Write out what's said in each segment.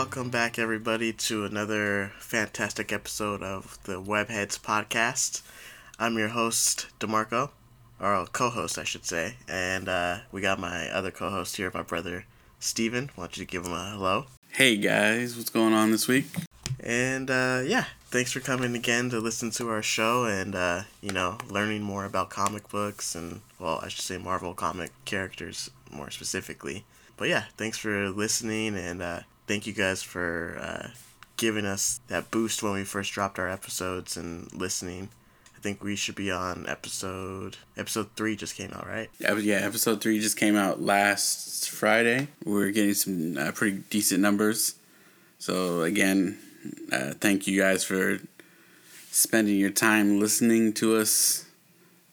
welcome back, everybody, to another fantastic episode of the Webheads podcast. I'm your host, DeMarco, or co host, I should say, and uh, we got my other co host here, my brother, Steven. Why don't you give him a hello? Hey guys, what's going on this week? And uh, yeah, thanks for coming again to listen to our show and, uh, you know, learning more about comic books and, well, I should say Marvel comic characters more specifically. But yeah, thanks for listening and uh, thank you guys for uh, giving us that boost when we first dropped our episodes and listening. I think we should be on episode episode three just came out, right? Yeah, episode three just came out last Friday. We're getting some uh, pretty decent numbers. So again, uh, thank you guys for spending your time listening to us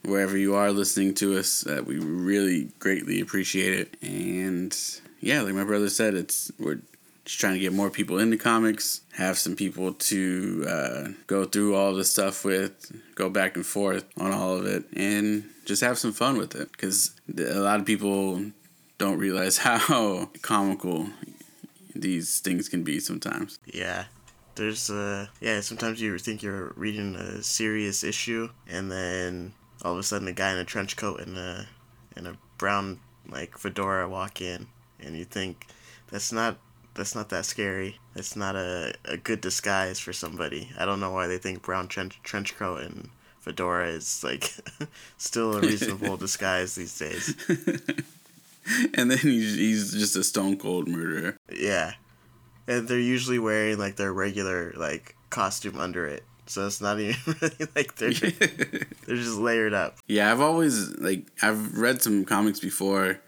wherever you are listening to us. Uh, we really greatly appreciate it. And yeah, like my brother said, it's we're just trying to get more people into comics, have some people to uh, go through all the stuff with, go back and forth on all of it, and just have some fun with it. Because a lot of people don't realize how comical these things can be sometimes. Yeah. There's uh yeah, sometimes you think you're reading a serious issue and then all of a sudden a guy in a trench coat and a and a brown like fedora walk in and you think that's not that's not that scary. It's not a, a good disguise for somebody. I don't know why they think brown trench trench coat and fedora is like still a reasonable disguise these days. and then he's, he's just a stone cold murderer. Yeah. And they're usually wearing like their regular like costume under it. So it's not even really like they're they're just layered up. Yeah, I've always like I've read some comics before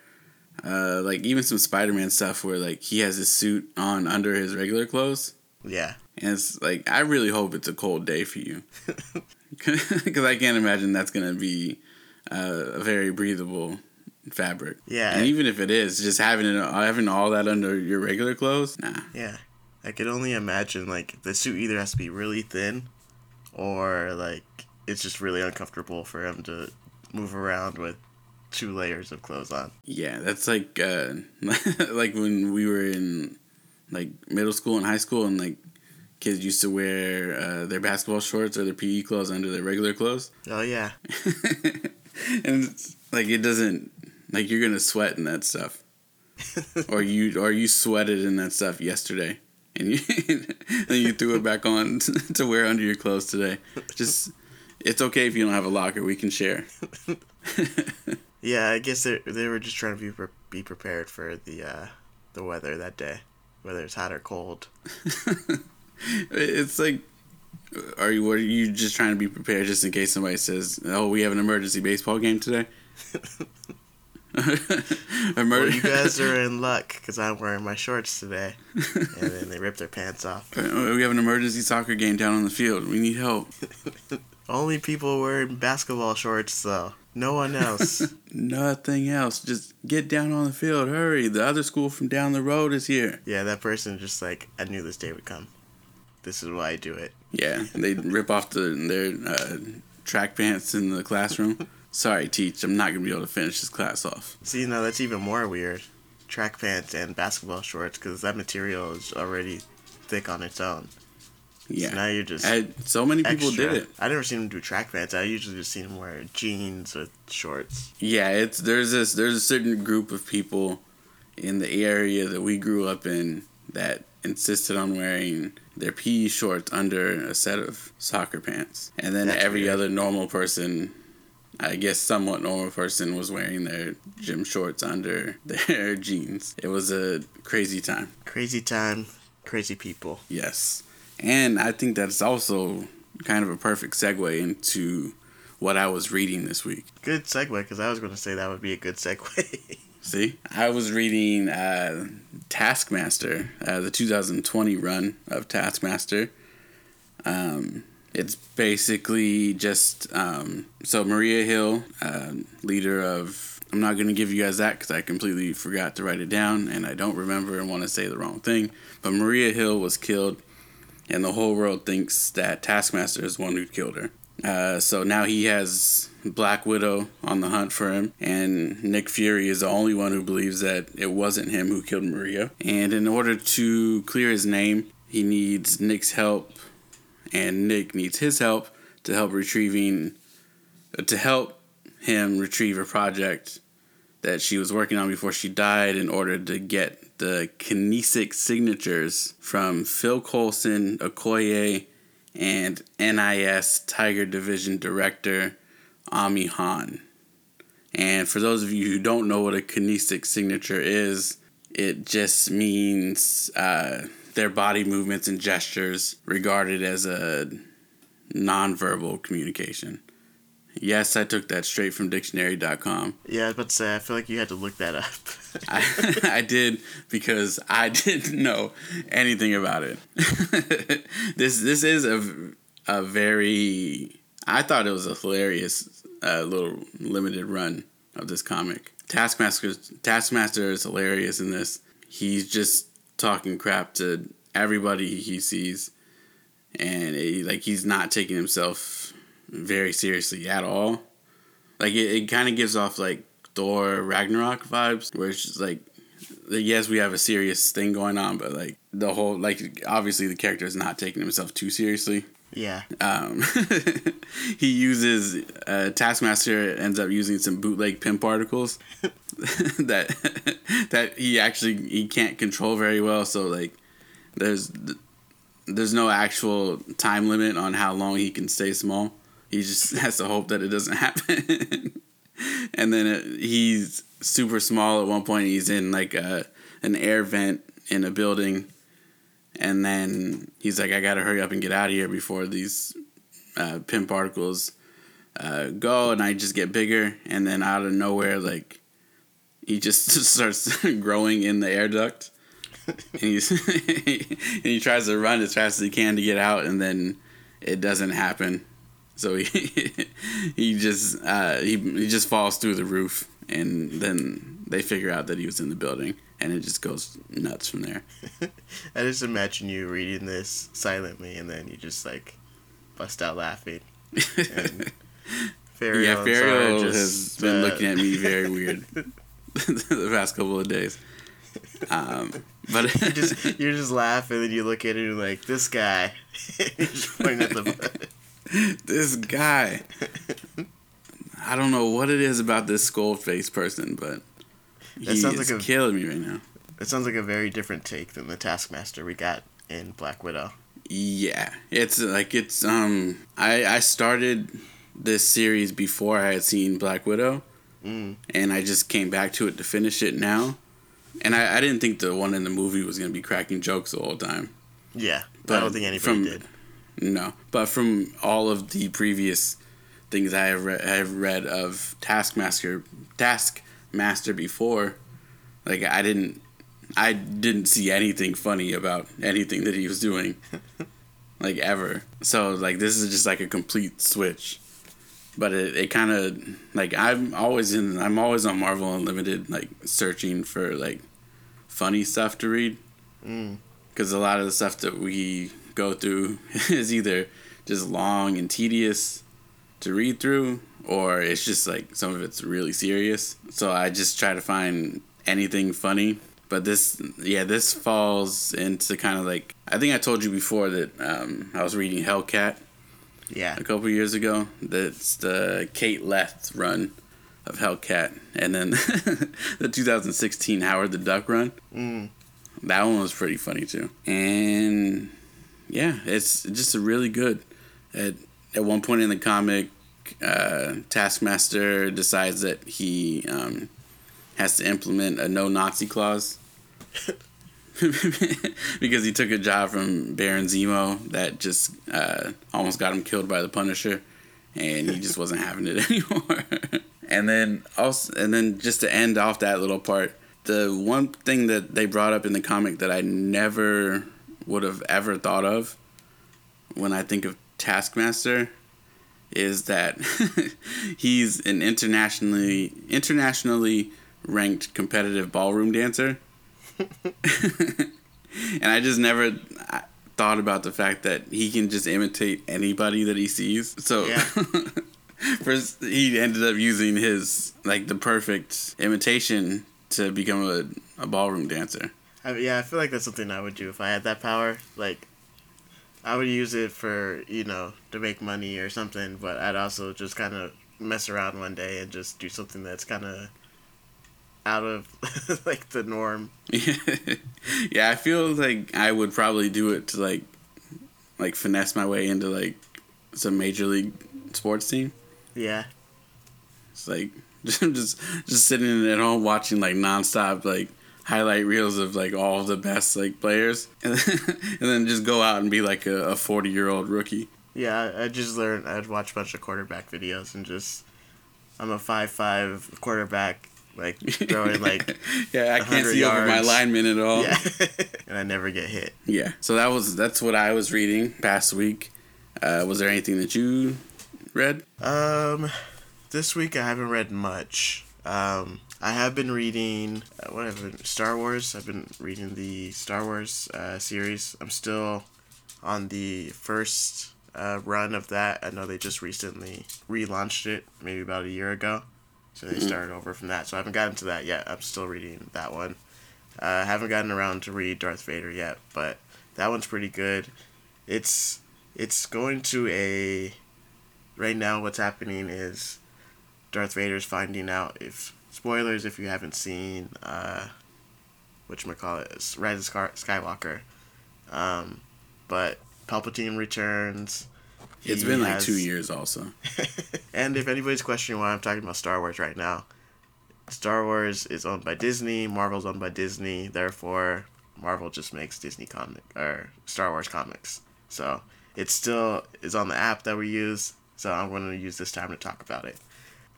uh, like even some Spider-Man stuff where like he has his suit on under his regular clothes. Yeah. And it's like I really hope it's a cold day for you, because I can't imagine that's gonna be uh, a very breathable fabric. Yeah. And even if it is, just having it having all that under your regular clothes, nah. Yeah. I could only imagine like the suit either has to be really thin, or like it's just really uncomfortable for him to move around with two layers of clothes on. Yeah, that's like uh, like when we were in like middle school and high school, and like kids used to wear uh, their basketball shorts or their PE clothes under their regular clothes. Oh yeah. and like it doesn't like you're gonna sweat in that stuff, or you or you sweated in that stuff yesterday, and you and you threw it back on to wear under your clothes today. Just it's okay if you don't have a locker. We can share. Yeah, I guess they they were just trying to be pre- be prepared for the uh, the weather that day, whether it's hot or cold. it's like, are you? Are you just trying to be prepared just in case somebody says, "Oh, we have an emergency baseball game today." well, you guys are in luck because I'm wearing my shorts today, and then they rip their pants off. We have an emergency soccer game down on the field. We need help. Only people wearing basketball shorts, though. No one else. Nothing else. Just get down on the field. Hurry. The other school from down the road is here. Yeah, that person just like, I knew this day would come. This is why I do it. Yeah, they rip off the, their uh, track pants in the classroom. Sorry, teach. I'm not going to be able to finish this class off. See, now that's even more weird. Track pants and basketball shorts because that material is already thick on its own. Yeah. So now you're just. I, so many people did it. I never seen them do track pants. I usually just seen them wear jeans with shorts. Yeah, it's there's this there's a certain group of people in the area that we grew up in that insisted on wearing their PE shorts under a set of soccer pants, and then That's every weird. other normal person. I guess somewhat normal person was wearing their gym shorts under their jeans. It was a crazy time. Crazy time, crazy people. Yes. And I think that's also kind of a perfect segue into what I was reading this week. Good segue because I was going to say that would be a good segue. See, I was reading uh, Taskmaster, uh, the 2020 run of Taskmaster. Um, it's basically just um, so Maria Hill, uh, leader of. I'm not going to give you guys that because I completely forgot to write it down and I don't remember and want to say the wrong thing. But Maria Hill was killed, and the whole world thinks that Taskmaster is the one who killed her. Uh, so now he has Black Widow on the hunt for him, and Nick Fury is the only one who believes that it wasn't him who killed Maria. And in order to clear his name, he needs Nick's help, and Nick needs his help to help retrieving, to help him retrieve a project that she was working on before she died in order to get the kinesic signatures from Phil Coulson, Okoye, and NIS Tiger Division Director Ami Han. And for those of you who don't know what a kinesic signature is, it just means uh, their body movements and gestures regarded as a nonverbal communication. Yes, I took that straight from dictionary.com. Yeah, I was about to say, I feel like you had to look that up. I, I did because I didn't know anything about it. this this is a, a very I thought it was a hilarious uh, little limited run of this comic. Taskmaster Taskmaster is hilarious in this. He's just talking crap to everybody he sees, and it, like he's not taking himself very seriously at all. Like it, it kind of gives off like Thor Ragnarok vibes, where it's just like, yes, we have a serious thing going on, but like the whole like obviously the character is not taking himself too seriously. yeah. Um, he uses uh, Taskmaster ends up using some bootleg Pym particles that that he actually he can't control very well. So like, there's there's no actual time limit on how long he can stay small. He just has to hope that it doesn't happen. and then it, he's super small at one point. He's in like a an air vent in a building, and then he's like, "I gotta hurry up and get out of here before these uh, Pym particles uh, go." And I just get bigger, and then out of nowhere, like he just starts growing in the air duct. and, he's and he tries to run as fast as he can to get out, and then it doesn't happen. So he he just uh, he he just falls through the roof, and then they figure out that he was in the building, and it just goes nuts from there. I just imagine you reading this silently, and then you just like bust out laughing. And Fariel yeah, Fariel has just, been uh, looking at me very weird the past couple of days. Um, but you just you're just laughing, and you look at it and you're like this guy. you're just pointing at the. this guy, I don't know what it is about this skull face person, but That he sounds is like a- killing me right now. It sounds like a very different take than the Taskmaster we got in Black Widow. Yeah, it's like it's um I I started this series before I had seen Black Widow, Mm. and I just came back to it to finish it now, and I, I didn't think the one in the movie was gonna be cracking jokes the whole time. Yeah, But I don't think anybody from- did. No, but from all of the previous things I have read, I have read of Taskmaster Taskmaster before, like I didn't I didn't see anything funny about anything that he was doing, like ever. So like this is just like a complete switch. But it, it kind of like I'm always in I'm always on Marvel Unlimited like searching for like funny stuff to read Mm. because a lot of the stuff that we go through is either just long and tedious to read through or it's just like some of it's really serious. So i just try to find anything funny. But this yeah this falls into kind of like i think i told you before that um, i was reading hellcat Yeah, a couple years ago. That's the kate leth run of hellcat. And then the 2016 howard the duck run. Mm. that one was pretty funny too. And yeah, it's just really good. At at one point in the comic, uh, Taskmaster decides that he um, has to implement a no Nazi clause because he took a job from Baron Zemo that just uh, almost got him killed by the Punisher, and he just wasn't having it anymore. and then also, and then just to end off that little part, the one thing that they brought up in the comic that I never would have ever thought of when I think of Taskmaster is that he's an internationally internationally ranked competitive ballroom dancer. and I just never thought about the fact that he can just imitate anybody that he sees. So Yeah. First, he ended up using his like the perfect imitation to become a, a ballroom dancer. I, yeah, I feel like that's something I would do if I had that power. Like, I would use it for you know to make money or something, but I'd also just kind of mess around one day and just do something that's kind of out of like the norm. yeah, I feel like I would probably do it to like like finesse my way into like some major league sports team. Yeah. It's like just just sitting at home watching like nonstop like highlight reels of like all the best like players and then, and then just go out and be like a 40 year old rookie. Yeah, I just learned I'd watch a bunch of quarterback videos and just I'm a five five quarterback like throwing like yeah I can't see yards. over my lineman at all. Yeah. and I never get hit. Yeah. So that was that's what I was reading past week. Uh, was there anything that you read? Um, this week I haven't read much. Um, I have been reading uh, what have been Star Wars. I've been reading the Star Wars uh, series. I'm still on the first uh, run of that. I know they just recently relaunched it, maybe about a year ago. So they mm-hmm. started over from that. So I haven't gotten to that yet. I'm still reading that one. Uh, I haven't gotten around to read Darth Vader yet, but that one's pretty good. It's it's going to a right now what's happening is Darth Vader's finding out if spoilers if you haven't seen uh which call it Rise of Skywalker. Um, but Palpatine returns. It's been like two years also. and if anybody's questioning why I'm talking about Star Wars right now, Star Wars is owned by Disney, Marvel's owned by Disney, therefore Marvel just makes Disney comic or Star Wars comics. So it still is on the app that we use, so I'm going to use this time to talk about it.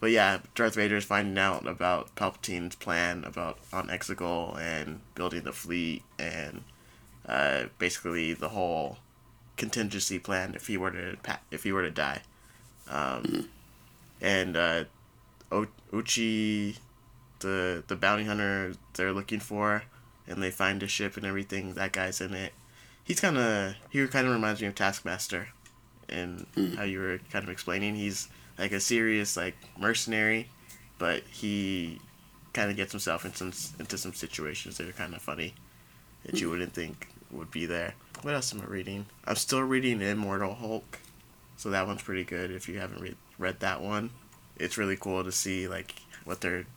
But yeah, Darth Vader is finding out about Palpatine's plan about on Exegol and building the fleet and uh, basically the whole contingency plan if he were to if he were to die. Um. And uh, o- Ochi, the the bounty hunter they're looking for, and they find a ship and everything. That guy's in it he's kind of he kind of reminds me of Taskmaster, and mm. how you were kind of explaining. He's like a serious like mercenary, but he kind of gets himself into some, into some situations that are kind of funny that you wouldn't think would be there. What else am I reading? I'm still reading Immortal Hulk, so that one's pretty good. If you haven't re- read that one, it's really cool to see like what they're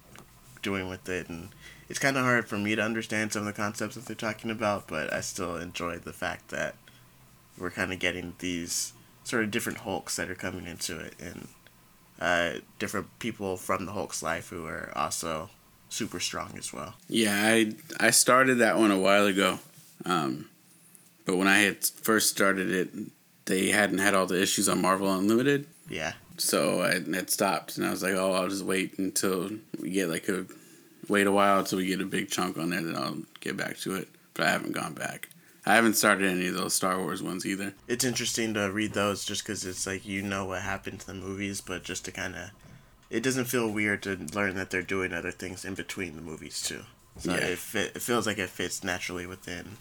doing with it and it's kind of hard for me to understand some of the concepts that they're talking about, but I still enjoy the fact that we're kind of getting these sort of different Hulks that are coming into it, and uh, different people from the Hulk's life who are also super strong as well. Yeah, I I started that one a while ago, um, but when I had first started it, they hadn't had all the issues on Marvel Unlimited. Yeah. So I had stopped, and I was like, "Oh, I'll just wait until we get like a wait a while until we get a big chunk on there, then I'll get back to it. But I haven't gone back. I haven't started any of those Star Wars ones either. It's interesting to read those just because it's like you know what happened to the movies, but just to kind of. It doesn't feel weird to learn that they're doing other things in between the movies too. So yeah. it, fit, it feels like it fits naturally within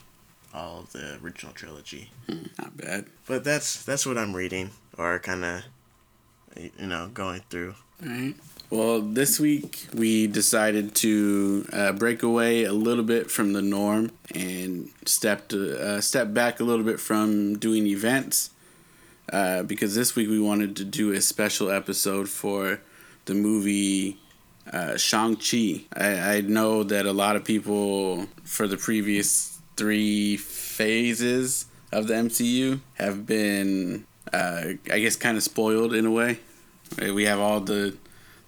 all of the original trilogy. Hmm, not bad. But that's that's what I'm reading or kind of you know going through. All right. Well, this week we decided to uh, break away a little bit from the norm and step to, uh, step back a little bit from doing events uh, because this week we wanted to do a special episode for the movie uh, Shang-Chi. I, I know that a lot of people for the previous three phases of the MCU have been, uh, I guess, kind of spoiled in a way. We have all the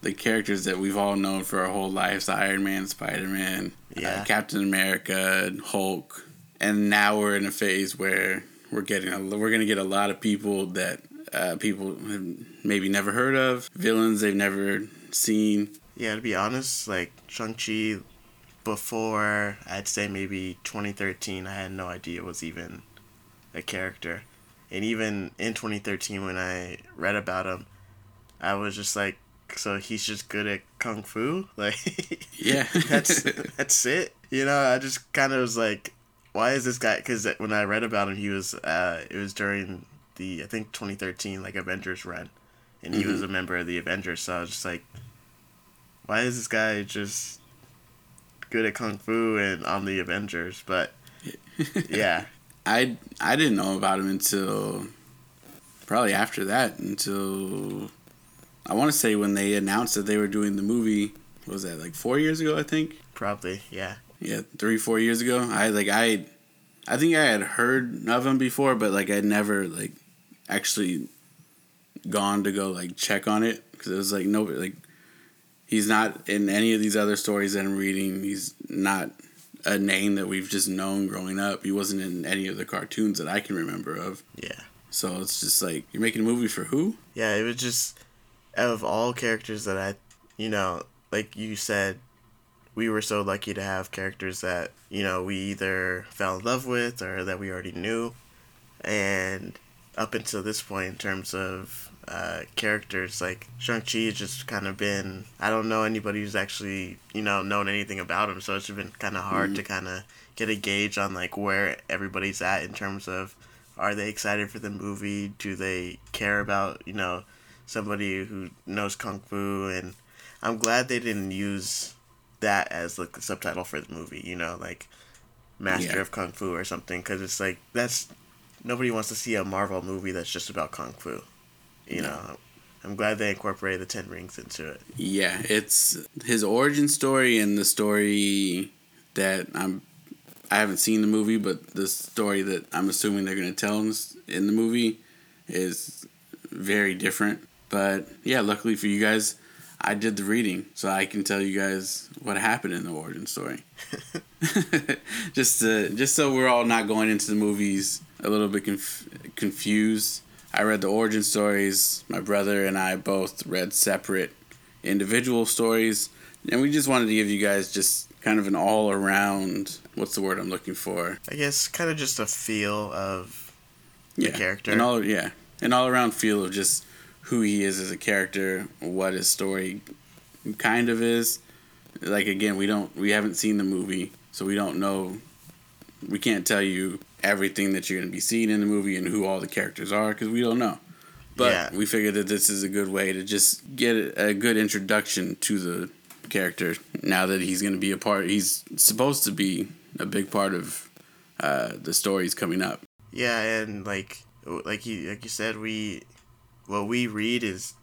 the characters that we've all known for our whole lives: Iron Man, Spider Man, uh, yeah. uh, Captain America, Hulk, and now we're in a phase where we're getting a, we're gonna get a lot of people that uh, people have maybe never heard of, villains they've never seen. Yeah, to be honest, like Shang Chi, before I'd say maybe 2013, I had no idea it was even a character, and even in 2013 when I read about him, I was just like, so he's just good at kung fu? Like yeah. that's that's it? You know i just kind of was like why is this guy because when i read about him he was uh it was during the i think 2013 like avengers run. And he was a member of the Avengers. So I was just like, why is this guy just good at kung fu and on the Avengers? But yeah, I I didn't know about him until probably after that until I want to say when they announced that they were doing the movie. What was that like four years ago? I think. probably yeah. Yeah, three four years ago. I like I, I think I had heard of him before, but like I'd never like actually gone to go like check on it because it was like no like he's not in any of these other stories that I'm reading. He's not a name that we've just known growing up. He wasn't in any of the cartoons that I can remember of. Yeah. So it's just like you're making a movie for who? Yeah, it was just of all characters that I, you know, like you said, we were so lucky to have characters that you know we either fell in love with or that we already knew, and up until this point, in terms of uh, characters, like Shang Chi has just kind of been. I don't know anybody who's actually you know known anything about him, so it's been kind of hard to kind of get a gauge on like where everybody's at in terms of are they excited for the movie? Do they care about you know somebody who knows kung fu? And I'm glad they didn't use that as like the subtitle for the movie. You know, like Master Yeah. of Kung Fu or something, because it's like that's nobody wants to see a Marvel movie that's just about kung fu. You know, I'm glad they incorporated the Ten Rings into it. Yeah, it's his origin story and the story that I'm. I haven't seen the movie, but the story that I'm assuming they're going to tell in the movie is very different. But yeah, luckily for you guys, I did the reading, so I can tell you guys what happened in the origin story. just to, just so we're all not going into the movies a little bit conf- confused. I read the origin stories. My brother and I both read separate individual stories, and we just wanted to give you guys just kind of an all around. What's the word I'm looking for? I guess kind of just a feel of Yeah, character. An all yeah, an all around feel of just who he is as a character, what his story kind of is. Like again, we don't we haven't seen the movie, so we don't know. We can't tell you everything that you're going to be seeing in the movie and who all the characters are because we don't know. But Yeah. we figured that this is a good way to just get a good introduction to the character now that he's going to be a part. He's supposed to be a big part of uh, the stories coming up. Yeah, and like like you like you said, we what we read is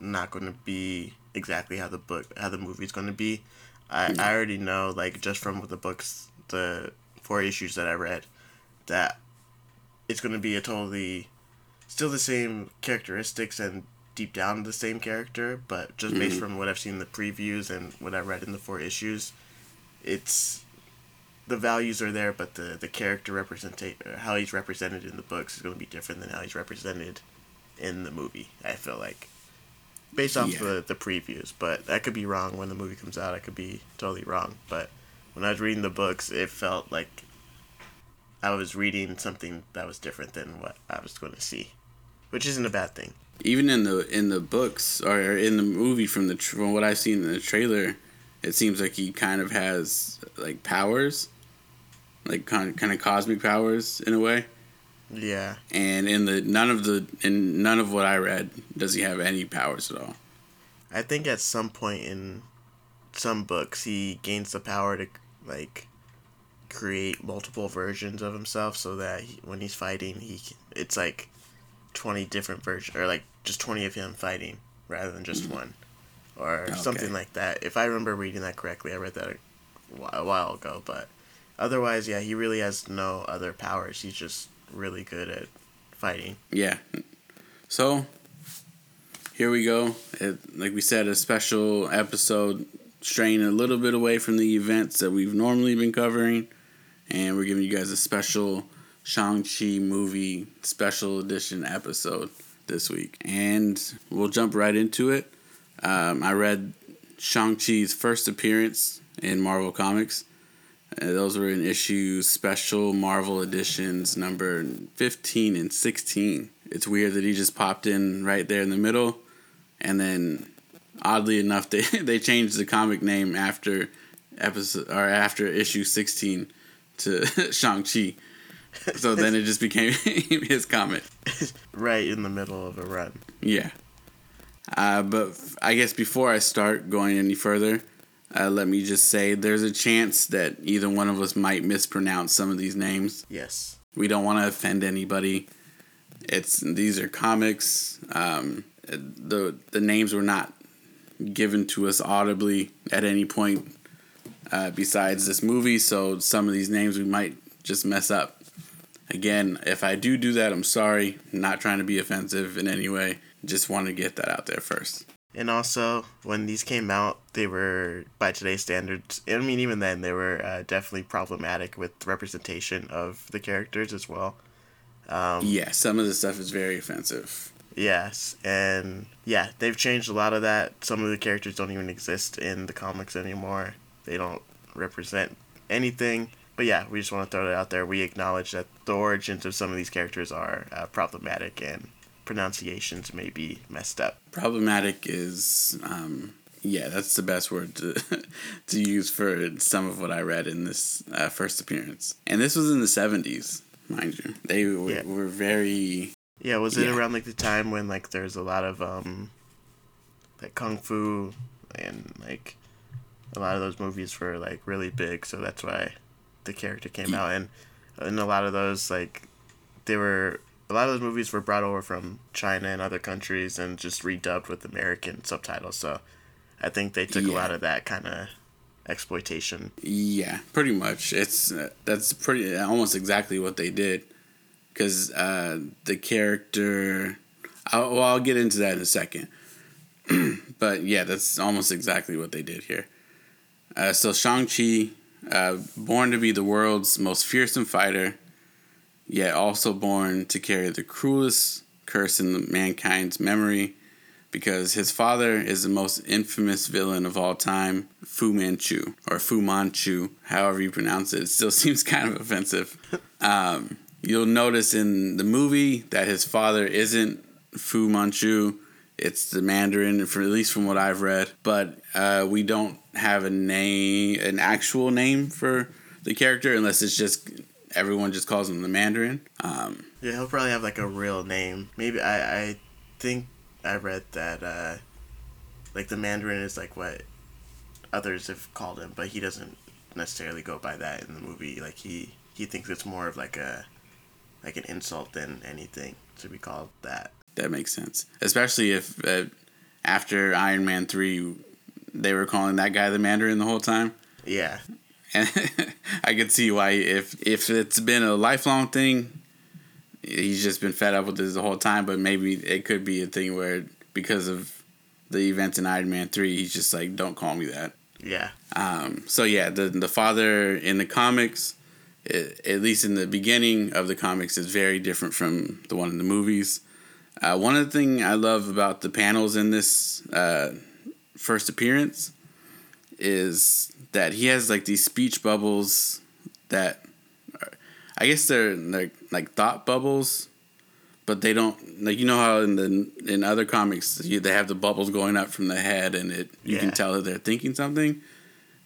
not going to be exactly how the book how the movie's going to be. I I mm-hmm. already know like just from the books the four issues that I read that it's going to be a totally still the same characteristics and deep down the same character, but just based mm-hmm. from what I've seen in the previews and what I read in the four issues, it's the values are there, but the the character representate how he's represented in the books is going to be different than how he's represented in the movie. I feel like based off Yeah. the the previews, but I could be wrong when the movie comes out. I could be totally wrong, but when I was reading the books, it felt like I was reading something that was different than what I was going to see, which isn't a bad thing. even in the in the books or in the movie from the from what I've seen in the trailer, it seems like he kind of has like powers, like kind kind of cosmic powers in a way. Yeah, And in the none of the in none of what I read does he have any powers at all. I think at some point in some books he gains the power to like create multiple versions of himself so that he, when he's fighting he it's like 20 different versions or like just 20 of him fighting rather than just mm-hmm. one or something like that. If i remember reading that correctly i read that a a while ago but otherwise yeah he really has no other powers. He's just really good at fighting Yeah. So here we go. It, like we said, a special episode straying a little bit away from the events that we've normally been covering. And we're giving you guys a special Shang-Chi movie special edition episode this week. And we'll jump right into it. Um, I read Shang-Chi's first appearance in Marvel Comics. Uh, those were in issue special Marvel editions number 15 and 16. It's weird that he just popped in right there in the middle. And then, oddly enough, they, they changed the comic name after episode or after issue 16 to Shang-Chi. So then it just became his comic. right in the middle of a run Yeah. Uh, but I guess before I start going any further, uh, let me just say there's a chance that either one of us might mispronounce some of these names. Yes. We don't want to offend anybody. It's these are comics. Um, the the names were not given to us audibly at any point uh, besides this movie, so some of these names we might just mess up. Again, if I do do that, I'm sorry. not trying to be offensive in any way. Just want to get that out there first. And also, when these came out, they were, by today's standards, I mean, even then, they were uh, definitely problematic with representation of the characters as well. Um, yeah, some of the stuff is very offensive. Yes, and yeah, they've changed a lot of that. Some of the characters don't even exist in the comics anymore. They don't represent anything. But yeah, we just want to throw it out there. We acknowledge that the origins of some of these characters are uh, problematic and pronunciations may be messed up. Problematic is, um, yeah, that's the best word to to use for some of what I read in this uh, first appearance. And this was in the seventies, mind you. They were, yeah. were very. Yeah, was it yeah. around like the time when like there's a lot of um, like kung fu and like a lot of those movies were like really big, so that's why the character came out and in a lot of those like they were a lot of those movies were brought over from China and other countries and just redubbed with American subtitles. So I think they took yeah. a lot of that kind of exploitation. Yeah, pretty much. It's uh, that's pretty almost exactly what they did because uh, the character. I'll, well, I'll get into that in a second. but yeah, that's almost exactly what they did here. Uh, so Shang-Chi, uh, born to be the world's most fearsome fighter, yet also born to carry the cruelest curse in mankind's memory because his father is the most infamous villain of all time, Fu Manchu, or Fu Manchu, however you pronounce it. It still seems kind of offensive. Um, you'll notice in the movie that his father isn't Fu Manchu. It's the Mandarin, at least from what I've read. But uh, we don't have a name, an actual name for the character, unless it's just everyone just calls him the Mandarin. Um, yeah, he'll probably have like a real name. Maybe I I think I read that uh, like the Mandarin is like what others have called him, but he doesn't necessarily go by that in the movie. Like he he thinks it's more of like a like an insult than anything to be called that. That makes sense, especially if uh, after Iron Man three, they were calling that guy the Mandarin the whole time. Yeah, and I could see why if if it's been a lifelong thing, he's just been fed up with this the whole time. But maybe it could be a thing where because of the events in Iron Man three, he's just like, don't call me that. Yeah. Um. So yeah, the the father in the comics, it, at least in the beginning of the comics, is very different from the one in the movies. Uh, one of the things I love about the panels in this uh, first appearance is that he has like these speech bubbles that are, I guess they're like like thought bubbles, but they don't like you know how in the in other comics you, they have the bubbles going up from the head and it you yeah. can tell that they're thinking something.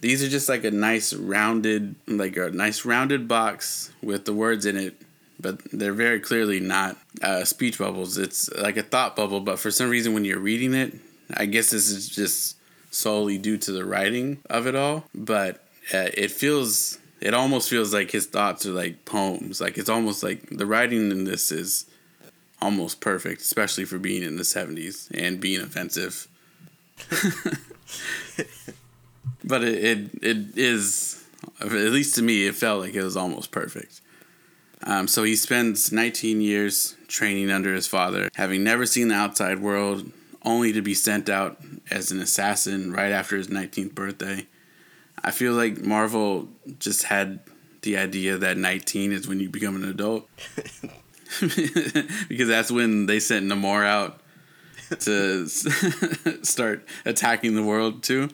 These are just like a nice rounded like a nice rounded box with the words in it, but they're very clearly not uh, speech bubbles. It's like a thought bubble, but for some reason when you're reading it, I guess this is just solely due to the writing of it all, but uh, it feels it almost feels like his thoughts are like poems. Like it's almost like the writing in this is almost perfect, especially for being in the 70s and being offensive. but it, it it is at least to me it felt like it was almost perfect. Um, so he spends 19 years training under his father, having never seen the outside world, only to be sent out as an assassin right after his 19th birthday. I feel like Marvel just had the idea that 19 is when you become an adult. because that's when they sent Namor out to start attacking the world too.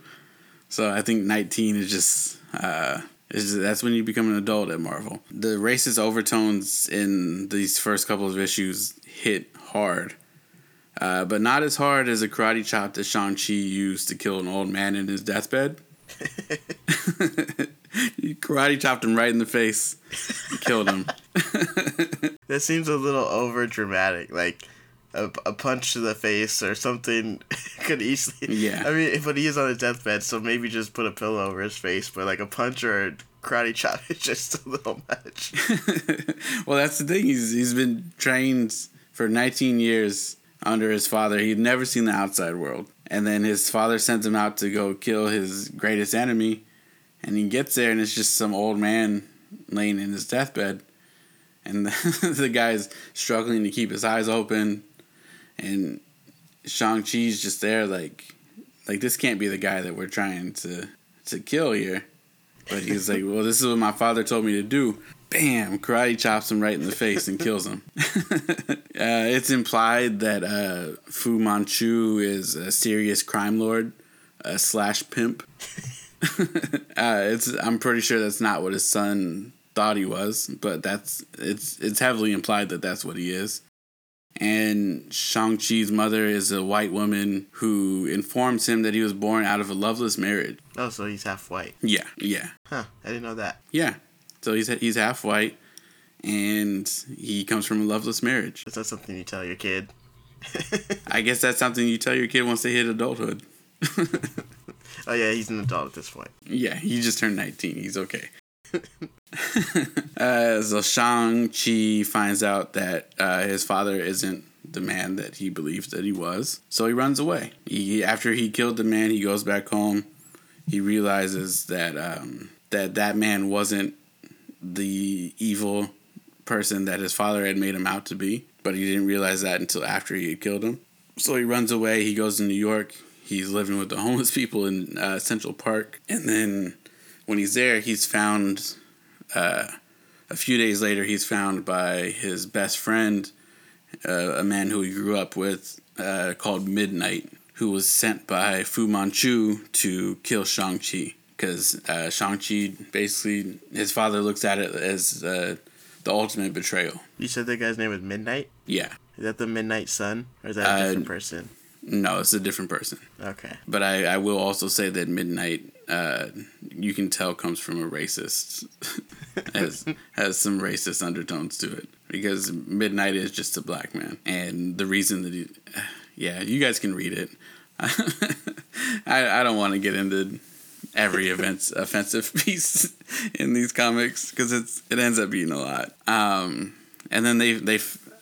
So I think 19 is just uh, is that's when you become an adult at Marvel. The racist overtones in these first couple of issues hit hard. Uh, but not as hard as a karate chop that Shang-Chi used to kill an old man in his deathbed. he karate chopped him right in the face, killed him. that seems a little over dramatic. Like, a, a punch to the face or something could easily. Yeah. I mean, but he is on a deathbed, so maybe just put a pillow over his face. But like a punch or a karate chop is just a little much. well, that's the thing. He's he's been trained for 19 years under his father. He'd never seen the outside world, and then his father sends him out to go kill his greatest enemy, and he gets there, and it's just some old man laying in his deathbed, and the, the guy's struggling to keep his eyes open, and Shang Chi's just there, like, like this can't be the guy that we're trying to to kill here. But he's like, well, this is what my father told me to do. Bam! Karate chops him right in the face and kills him. uh, it's implied that uh, Fu Manchu is a serious crime lord uh, slash pimp. uh, it's I'm pretty sure that's not what his son thought he was, but that's it's it's heavily implied that that's what he is. And Shang-Chi's mother is a white woman who informs him that he was born out of a loveless marriage. oh, so he's half white. Yeah, yeah. Huh? I didn't know that. Yeah. So he's he's half white, and he comes from a loveless marriage. Is that something you tell your kid? I guess that's something you tell your kid once they hit adulthood. Oh yeah, he's an adult at this point. Yeah, he just turned nineteen. He's okay. uh, so Shang Chi finds out that uh, his father isn't the man that he believes that he was, so he runs away. He after he killed the man, he goes back home. He realizes that um, that that man wasn't the evil person that his father had made him out to be, but he didn't realize that until after he had killed him. So he runs away. He goes to New York. He's living with the homeless people in uh, Central Park, and then when he's there, he's found. Uh, a few days later, he's found by his best friend, uh, a man who he grew up with, uh, called Midnight, who was sent by Fu Manchu to kill Shang Chi. Because uh, Shang Chi basically, his father looks at it as uh, the ultimate betrayal. You said that guy's name was Midnight. Yeah, Is that the Midnight Sun, or is that a Uh, different person? no, it's a different person. Okay. But I, I will also say that Midnight, uh, you can tell comes from a racist, has has some racist undertones to it because Midnight is just a black man, and the reason that he, yeah, you guys can read it. I I don't want to get into every event's offensive piece in these comics because it's it ends up being a lot. Um, and then they they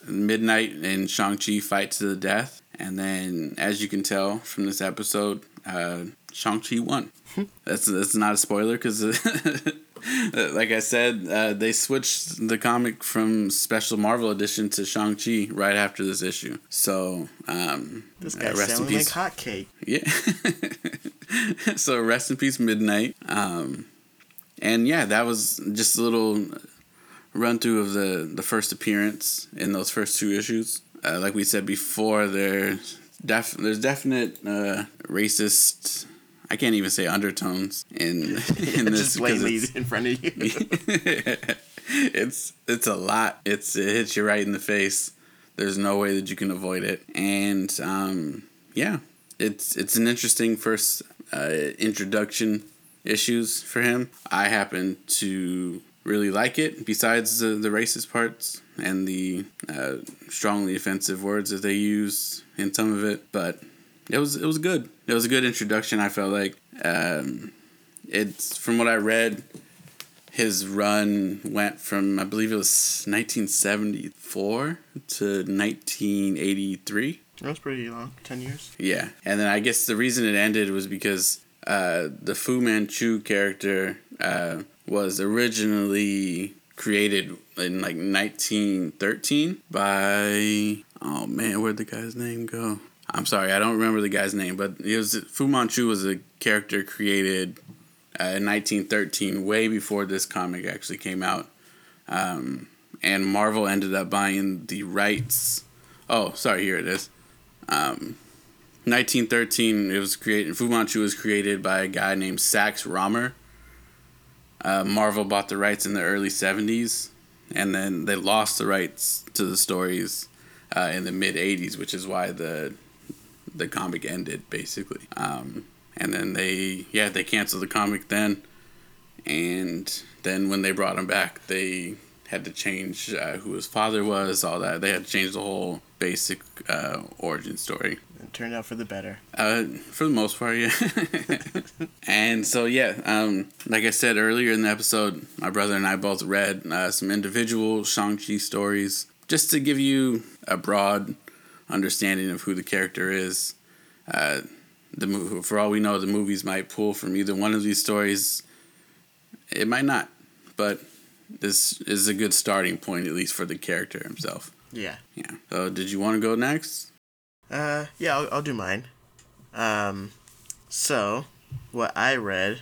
Midnight and Shang Chi fight to the death, and then as you can tell from this episode, uh, Shang Chi won. that's that's not a spoiler because. like I said, uh, they switched the comic from Special Marvel Edition to Shang Chi right after this issue. So, um, This uh, guy's rest in selling like peace. hotcake. Yeah. so rest in peace, Midnight. Um, and yeah, that was just a little run through of the the first appearance in those first two issues. Uh, like we said before, there's def- there's definite uh, racist. I can't even say undertones in in this Just because in front of you. it's it's a lot. It's it hits you right in the face. There's no way that you can avoid it. And um, yeah, it's it's an interesting first uh, introduction issues for him. I happen to really like it. Besides the the racist parts and the uh, strongly offensive words that they use in some of it, but it was it was good. It was a good introduction. I felt like um, it's from what I read his run went from I believe it was 1974 to 1983. That was pretty long. Ten years. Yeah, and then I guess the reason it ended was because uh, the Fu Manchu character uh, was originally created in like 1913 by oh man, where'd the guy's name go? I'm sorry, I don't remember the guy's name, but it was Fu Manchu was a character created uh, in 1913, way before this comic actually came out. Um, and Marvel ended up buying the rights. Oh, sorry, here it is. Um, 1913, it was created. Fu Manchu was created by a guy named Sax Rohmer. Uh, Marvel bought the rights in the early 70s, and then they lost the rights to the stories uh, in the mid 80s, which is why the the comic ended basically. Um, and then they yeah they canceled the comic then, and then when they brought him back, they had to change uh, who his father was, all that. They had to change the whole basic uh, origin story. It turned out for the better. Uh, for the most part, yeah. and so yeah, um, like I said earlier in the episode, my brother and I both read uh, some individual Shang Chi stories just to give you a broad understanding of who the character is. Uh, the movie, for all we know, the movies might pull from either one of these stories. It might not, but this is a good starting point, at least for the character himself. Yeah. Yeah. So, did you want to go next? Uh, yeah, I'll, I'll do mine. Um, so what I read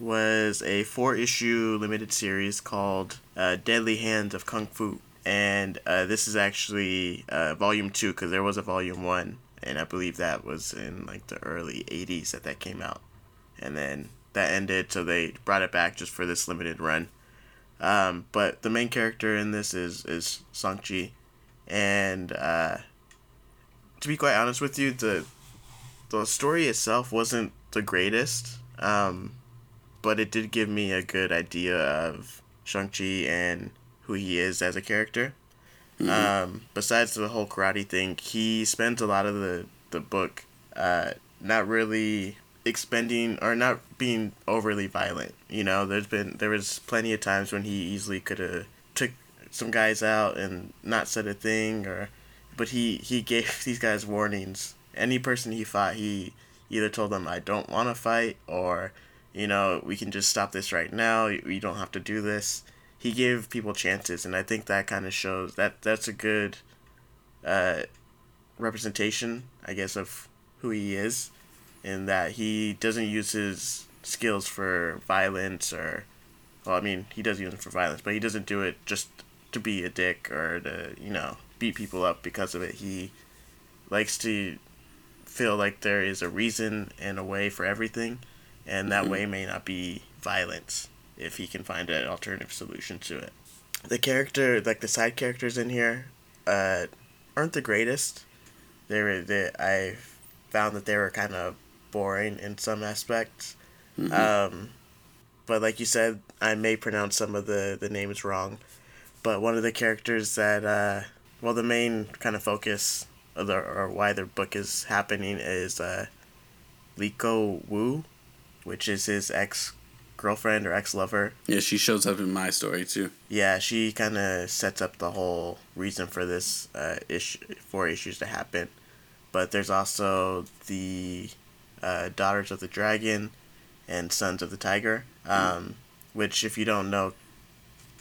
was a four issue limited series called uh, Deadly Hands of Kung Fu. And uh, this is actually uh, volume two because there was a volume one, and I believe that was in like the early 80s that that came out. And then that ended, so they brought it back just for this limited run. Um, but the main character in this is, is Shang-Chi. And uh, to be quite honest with you, the the story itself wasn't the greatest, um, but it did give me a good idea of Shang Chi and who he is as a character. Mm-hmm. Um, besides the whole karate thing, he spends a lot of the the book uh, not really expending or not being overly violent. You know, there's been there was plenty of times when he easily could have took some guys out and not said a thing or but he he gave these guys warnings. Any person he fought, he either told them I don't want to fight or you know, we can just stop this right now. You don't have to do this. He gave people chances and I think that kind of shows that that's a good uh representation, I guess of who he is in that he doesn't use his skills for violence or well, I mean, he does use them for violence, but he doesn't do it just to be a dick or to, you know, beat people up because of it. He likes to feel like there is a reason and a way for everything, and that mm-hmm. way may not be violence if he can find an alternative solution to it. The character, like the side characters in here, uh, aren't the greatest. They were, they, I found that they were kind of boring in some aspects. Mm-hmm. Um, but like you said, I may pronounce some of the, the names wrong. But one of the characters that, uh, well, the main kind of focus of the, or why the book is happening is uh, Leiko Wu, which is his ex girlfriend or ex lover. Yeah, she shows up in my story too. Yeah, she kind of sets up the whole reason for this uh, issue, for issues to happen. But there's also the uh, Daughters of the Dragon and Sons of the Tiger, um, mm. which, if you don't know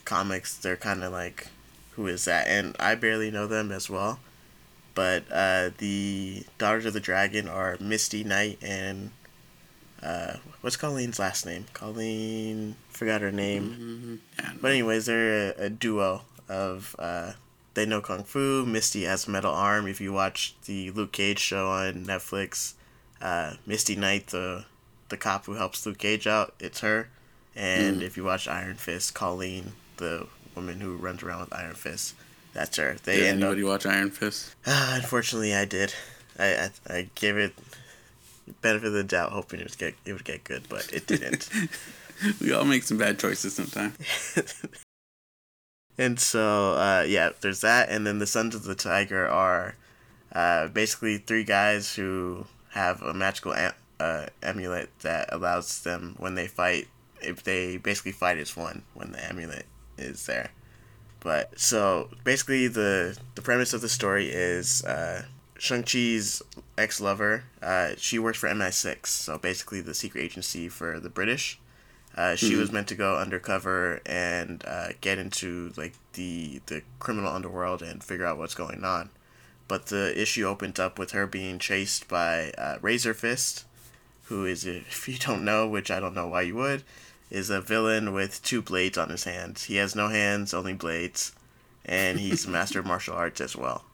comics, they're kind of like, who is that? And I barely know them as well. But uh, the Daughters of the Dragon are Misty Knight and uh, what's Colleen's last name? Colleen forgot her name. Mm-hmm. But anyways, they're a, a duo of uh, they know kung fu. Misty has metal arm. If you watch the Luke Cage show on Netflix, uh, Misty Knight, the the cop who helps Luke Cage out, it's her. And mm. if you watch Iron Fist, Colleen, the woman who runs around with Iron Fist, that's her. They did anybody up, watch Iron Fist? Uh, unfortunately, I did. I, I I gave it benefit of the doubt, hoping it would get it would get good, but it didn't. we all make some bad choices sometimes. and so, uh, yeah, there's that, and then the Sons of the Tiger are uh, basically three guys who have a magical am- uh, amulet that allows them when they fight. If they basically fight as one when the amulet is there. But so basically, the the premise of the story is uh, Shang Chi's ex lover. Uh, she works for MI6, so basically the secret agency for the British. Uh, she mm-hmm. was meant to go undercover and uh, get into like the the criminal underworld and figure out what's going on. But the issue opened up with her being chased by uh, Razor Fist, who is, if you don't know, which I don't know why you would, is a villain with two blades on his hands. He has no hands, only blades, and he's a master of martial arts as well.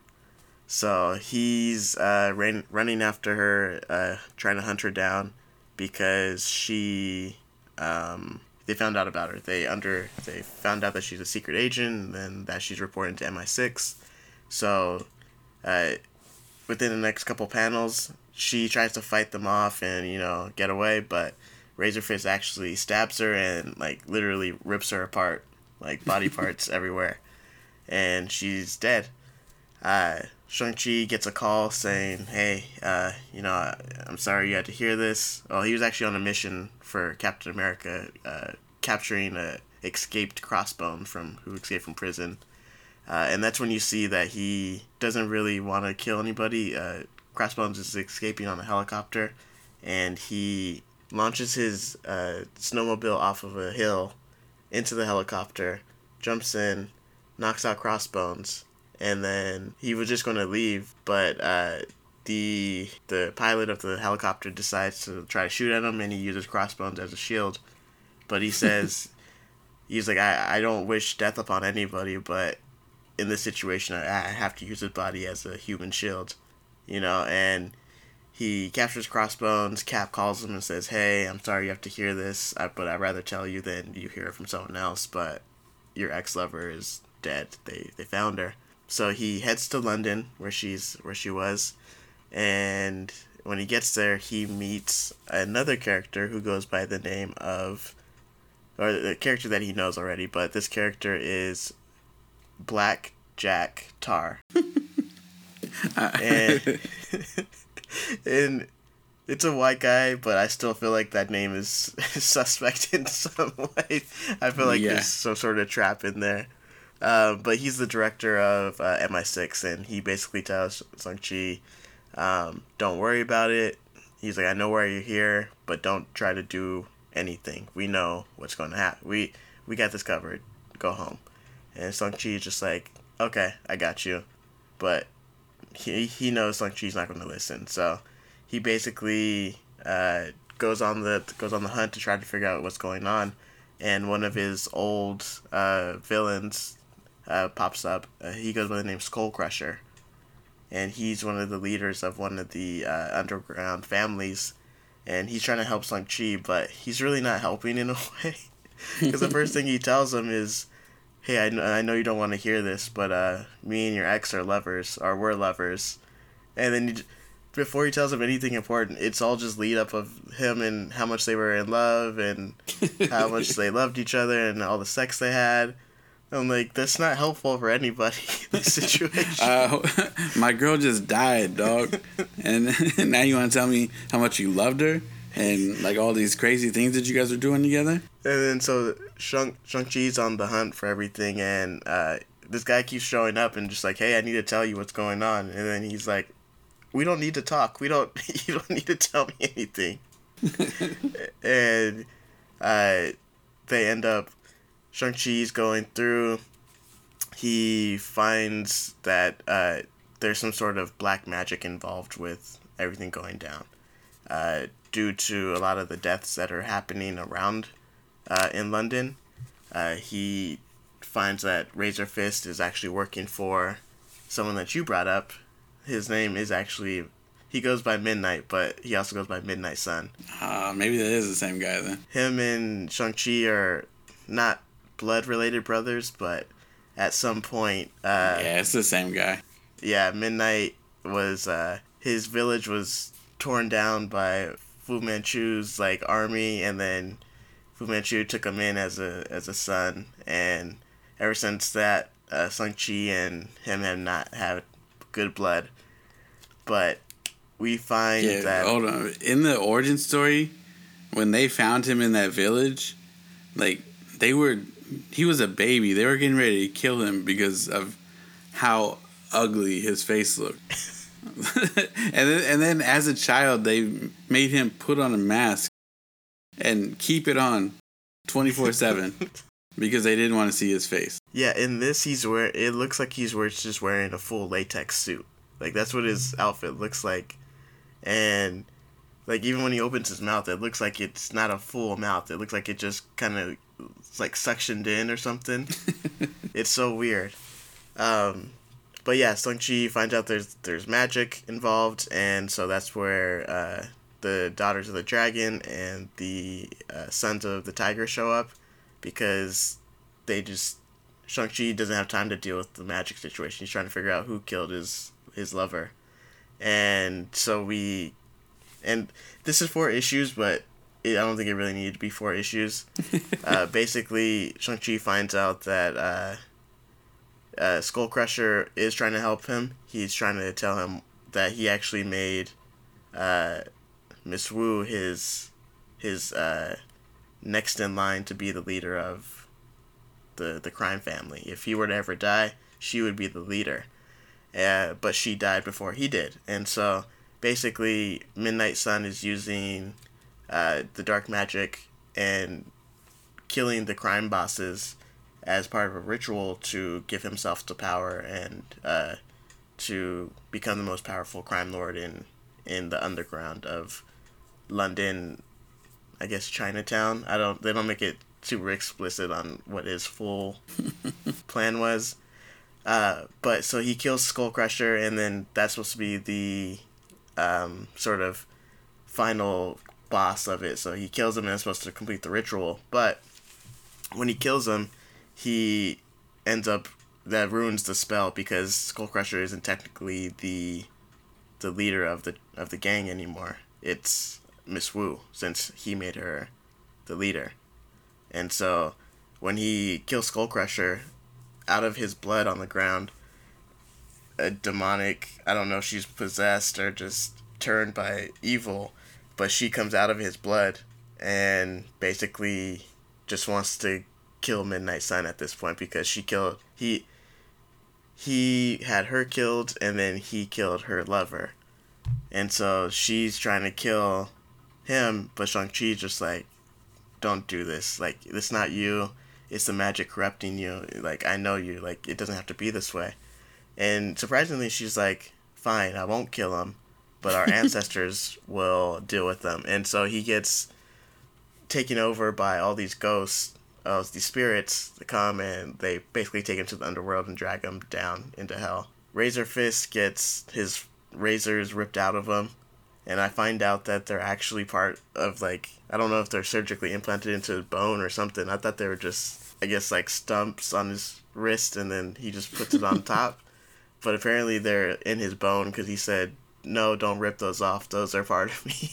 So he's uh, ran, running after her, uh, trying to hunt her down because she. Um, they found out about her. They under they found out that she's a secret agent, and then that she's reporting to MI6. So uh, within the next couple panels, she tries to fight them off and you know get away, but Razorfist actually stabs her and like literally rips her apart, like body parts everywhere, and she's dead. Uh, Shang-Chi gets a call saying, hey, uh, you know, I, I'm sorry you had to hear this. Well, he was actually on a mission for Captain America, uh, capturing a escaped crossbone from who escaped from prison. Uh, and that's when you see that he doesn't really want to kill anybody. Uh, Crossbones is escaping on a helicopter, and he launches his uh, snowmobile off of a hill into the helicopter, jumps in, knocks out Crossbones, and then he was just going to leave, but uh, the the pilot of the helicopter decides to try to shoot at him, and he uses Crossbones as a shield. But he says, he's like, I, I don't wish death upon anybody, but in this situation, I, I have to use his body as a human shield, you know, and he captures Crossbones. Cap calls him and says, "Hey, I'm sorry you have to hear this, but I'd rather tell you than you hear it from someone else. But your ex lover is dead. They they found her." So he heads to London, where she's where she was, and when he gets there, he meets another character who goes by the name of, or the character that he knows already. But this character is Black Jack Tar. and, and it's a white guy, but I still feel like that name is suspect in some way. I feel like yeah. there's some sort of trap in there. Uh, but he's the director of uh, MI6, and he basically tells Shang-Chi, um, don't worry about it. He's like, I know why you're here, but don't try to do anything. We know what's going to happen. We, we got this covered. Go home. And Shang-Chi is just like, okay, I got you. But he, he knows Shang-Chi's not going to listen. So he basically uh, goes on the goes on the hunt to try to figure out what's going on. And one of his old uh, villains uh, pops up. Uh, he goes by the name Skull Crusher. And he's one of the leaders of one of the uh, underground families. And he's trying to help Shang-Chi, but he's really not helping in a way. Because the first thing he tells him is, hey, I know, I know you don't want to hear this, but uh, me and your ex are lovers, or we're lovers. And then he, before he tells him anything important, it's all just lead up of him and how much they were in love and how much they loved each other and all the sex they had. I'm like, that's not helpful for anybody in this situation. Uh, my girl just died, dog. and now you want to tell me how much you loved her? and like all these crazy things that you guys are doing together. And then so Shang Chi's on the hunt for everything, and uh, this guy keeps showing up and just like, hey, I need to tell you what's going on, and then he's like, we don't need to talk. We don't. You don't need to tell me anything. and uh, they end up. Shang Chi's going through. He finds that uh, there's some sort of black magic involved with everything going down. Uh, due to a lot of the deaths that are happening around uh, in London. Uh, he finds that Razor Fist is actually working for someone that you brought up. His name is actually he goes by Midnight, but he also goes by Midnight Sun. Uh, maybe that is the same guy then. Him and Shang Chi are not blood related brothers, but at some point, uh, yeah, it's the same guy. Yeah, Midnight was uh, his village was torn down by Fu Manchu's like army, and then Fu Manchu took him in as a as a son, and ever since that, uh, Shang Chi and him have not had good blood. But we find yeah, that hold on in the origin story, when they found him in that village, like they were, he was a baby. They were getting ready to kill him because of how ugly his face looked. and then and then as a child they made him put on a mask and keep it on 24/7 because they didn't want to see his face. Yeah, in this he's wear it looks like he's just wearing a full latex suit. Like that's what his outfit looks like. And like even when he opens his mouth it looks like it's not a full mouth. It looks like it just kind of like suctioned in or something. it's so weird. Um but yeah, Shang Chi finds out there's there's magic involved, and so that's where uh, the daughters of the dragon and the uh, sons of the tiger show up, because they just Shang Chi doesn't have time to deal with the magic situation. He's trying to figure out who killed his his lover, and so we, and this is four issues, but it, I don't think it really needed to be four issues. uh, basically, Shang Chi finds out that uh, uh, Skull Crusher is trying to help him. He's trying to tell him that he actually made uh, Miss Wu his his uh, next in line to be the leader of the the crime family. If he were to ever die, she would be the leader. Uh, but she died before he did, and so basically, Midnight Sun is using uh, the dark magic and killing the crime bosses as part of a ritual to give himself to power and uh, to become the most powerful crime lord in in the underground of London. I guess Chinatown. I don't. They don't make it super explicit on what his full plan was. Uh, but so he kills Skull Crusher, and then that's supposed to be the um, sort of final boss of it. So he kills him and is supposed to complete the ritual. But when he kills him, he ends up that ruins the spell because Skull Crusher isn't technically the the leader of the of the gang anymore. It's Miss Wu since he made her the leader. And so when he kills Skull Crusher, out of his blood on the ground, a demonic, I don't know if she's possessed or just turned by evil, but she comes out of his blood and basically just wants to kill Midnight Sun at this point because she killed he he had her killed and then he killed her lover. And so she's trying to kill him, but Shang-Chi's just like, don't do this. Like, it's not you. It's the magic corrupting you. Like, I know you. Like, it doesn't have to be this way. And surprisingly, she's like, fine, I won't kill him, but our ancestors will deal with them. And so he gets taken over by all these ghosts uh, these spirits that come and they basically take him to the underworld and drag him down into hell. Razor Fist gets his razors ripped out of him, and I find out that they're actually part of like I don't know if they're surgically implanted into his bone or something. I thought they were just I guess like stumps on his wrist, and then he just puts it on top. But apparently they're in his bone because he said, "No, don't rip those off. Those are part of me."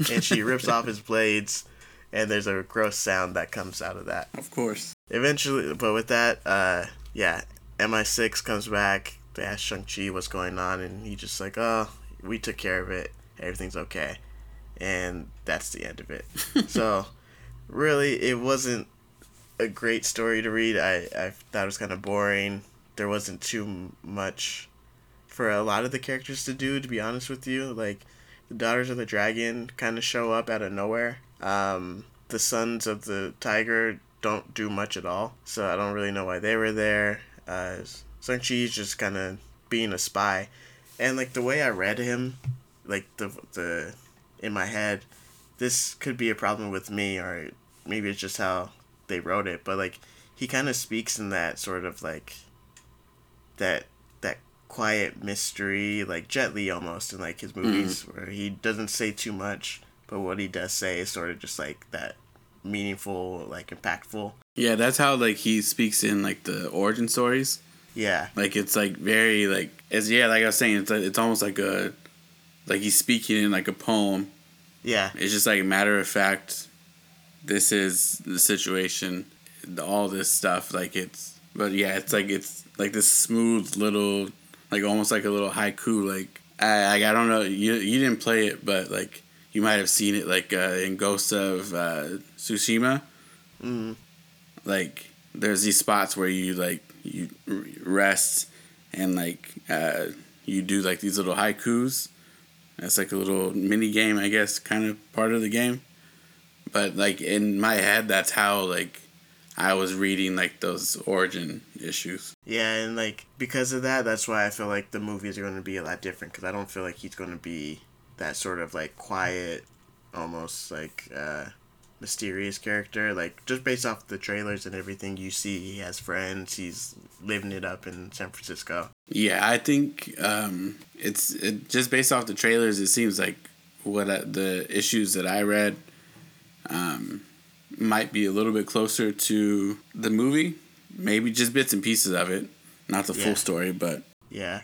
and she rips off his blades and there's a gross sound that comes out of that. Of course. Eventually, but with that, uh, yeah, MI6 comes back. They ask Shang-Chi what's going on, and he just like, oh, we took care of it. Everything's okay. And that's the end of it. so, really, it wasn't a great story to read. I, I thought it was kind of boring. There wasn't too much for a lot of the characters to do, to be honest with you. Like, the Daughters of the Dragon kind of show up out of nowhere. Um, the Sons of the Tiger don't do much at all, so I don't really know why they were there. Uh, Shang Chi's just kind of being a spy, and like the way I read him, like the the in my head, this could be a problem with me, or maybe it's just how they wrote it. But like he kind of speaks in that sort of like that that quiet mystery, like Jet Li almost in like his movies, mm-hmm. where he doesn't say too much but what he does say is sort of just like that meaningful, like impactful. Yeah, that's how like he speaks in like the origin stories. Yeah, like it's like very like as yeah, like I was saying, it's like, it's almost like a like he's speaking in like a poem. Yeah, it's just like a matter of fact. This is the situation, all this stuff. Like it's, but yeah, it's like it's like this smooth little, like almost like a little haiku. Like I, I don't know, you you didn't play it, but like you might have seen it like uh, in Ghost of uh, Tsushima. Mm. Like there's these spots where you like you rest and like uh, you do like these little haikus. It's like a little mini game, I guess, kind of part of the game. But like in my head, that's how like I was reading like those origin issues. Yeah, and like because of that, that's why I feel like the movies are going to be a lot different because I don't feel like he's going to be that sort of like quiet, almost like uh, mysterious character. Like just based off the trailers and everything you see, he has friends. He's living it up in San Francisco. Yeah, I think um, it's it, just based off the trailers. It seems like what I, the issues that I read um, might be a little bit closer to the movie. Maybe just bits and pieces of it, not the yeah. full story, but yeah.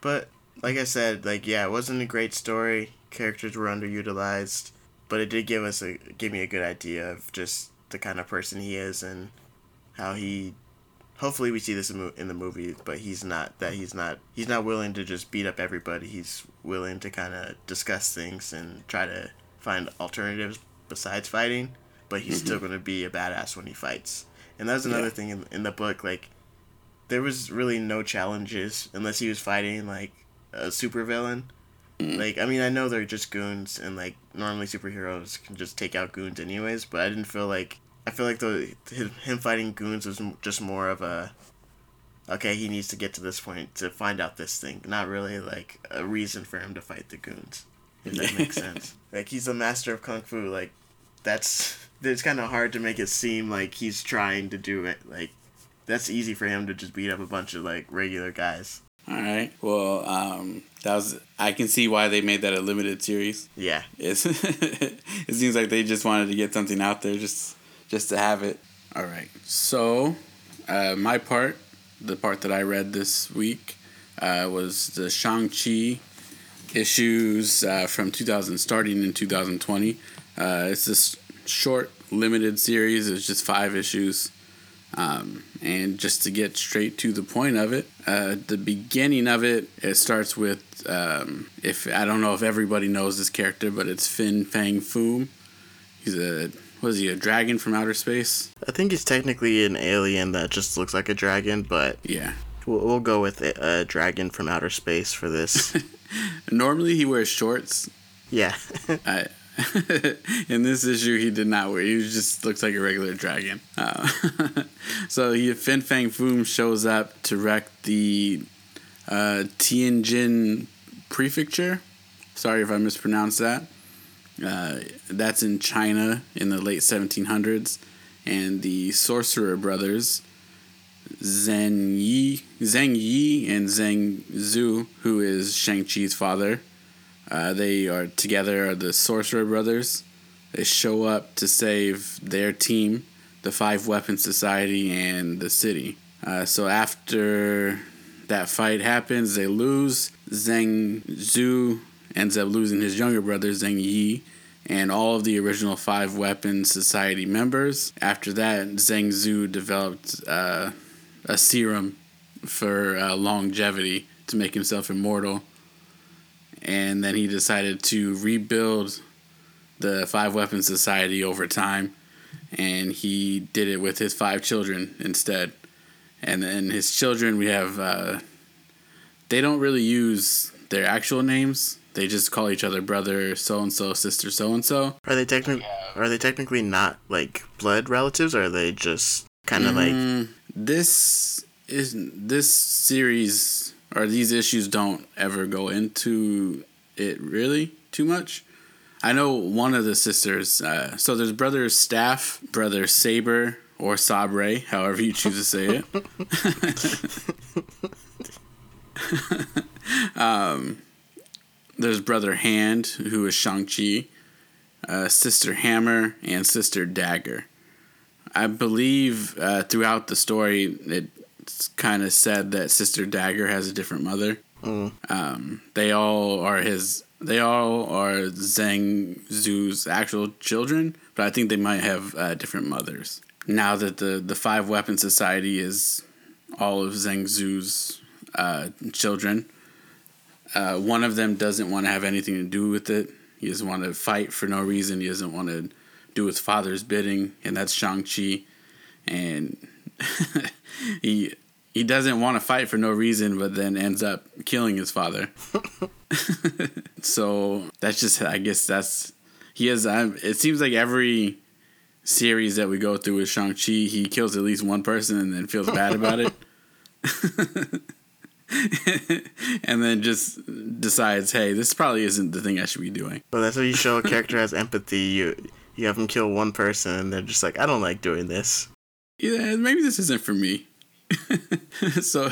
But like I said, like yeah, it wasn't a great story. Characters were underutilized, but it did give us a give me a good idea of just the kind of person he is and how he hopefully we see this in, mo- in the movie, but he's not that he's not he's not willing to just beat up everybody. He's willing to kind of discuss things and try to find alternatives besides fighting. But he's still mm-hmm. going to be a badass when he fights. And that's another Yeah. thing in, in the book. Like there was really no challenges unless he was fighting like a supervillain. Mm. Like I mean, I know they're just goons, and like normally superheroes can just take out goons anyways. But I didn't feel like I feel like the him him fighting goons was just more of a okay. He needs to get to this point to find out this thing, not really like a reason for him to fight the goons. If that makes sense. Like he's a master of kung fu. Like that's it's kind of hard to make it seem like he's trying to do it. Like that's easy for him to just beat up a bunch of like regular guys. All right. Well, um, that was. I can see why they made that a limited series. Yeah. It's, it seems like they just wanted to get something out there just just to have it. All right. So, uh, my part, the part that I read this week, uh, was the Shang Chi issues uh, from 2000, starting in 2020. Uh, it's this short, limited series. It's just five issues. Um, and just to get straight to the point of it, uh, the beginning of it, it starts with um, if I don't know if everybody knows this character, but it's Fin Fang Foom. He's a was he a dragon from outer space? I think he's technically an alien that just looks like a dragon, but Yeah. we'll, we'll go with a, a dragon from outer space for this. Normally he wears shorts. yeah. I, in this issue, he did not wear. He just looks like a regular dragon. Uh, so he Fin Fang Foom shows up to wreck the uh, Tianjin prefecture. Sorry if I mispronounced that. Uh, that's in China in the late 1700s, and the Sorcerer Brothers, Zheng Yi, Zheng Yi, and Zheng Zu, who is Shang Chi's father. Uh, they are together are the Sorcerer Brothers. They show up to save their team, the Five Weapon Society, and the city. Uh, so after that fight happens, they lose. Zheng Zu ends up losing his younger brother, Zheng Yi, and all of the original Five Weapon Society members. After that, Zheng Zu developed uh, a serum for uh, longevity to make himself immortal and then he decided to rebuild the Five Weapons Society over time, and he did it with his five children instead. And then his children, we have, uh, they don't really use their actual names. They just call each other brother so and so, sister so and so. Are they technically are they technically not like blood relatives, or are they just kind of like Mm, this is this series or these issues don't ever go into it really too much. I know one of the sisters. Uh, so there's brother Staff, brother Saber, or Sabre, however you choose to say it. um, there's brother Hand, who is Shang Chi, uh, sister Hammer, and sister Dagger. I believe uh, throughout the story, it's kind of said that Sister Dagger has a different mother. Mm. Um, they all are his. They all are Zhang Zu's actual children, but I think they might have uh, different mothers. Now that the the Five Weapon Society is all of Zhang Zu's uh, children, uh, one of them doesn't want to have anything to do with it. He doesn't want to fight for no reason. He doesn't want to do his father's bidding, and that's Shang Chi. And he he doesn't want to fight for no reason, but then ends up killing his father. so that's just, I guess that's he has. Um, it seems like every series that we go through with Shang Chi, he kills at least one person and then feels bad about it. and then just decides, hey, this probably isn't the thing I should be doing. Well, that's how you show a character has empathy. You you have them kill one person, and they're just like, I don't like doing this. Yeah, maybe this isn't for me. so,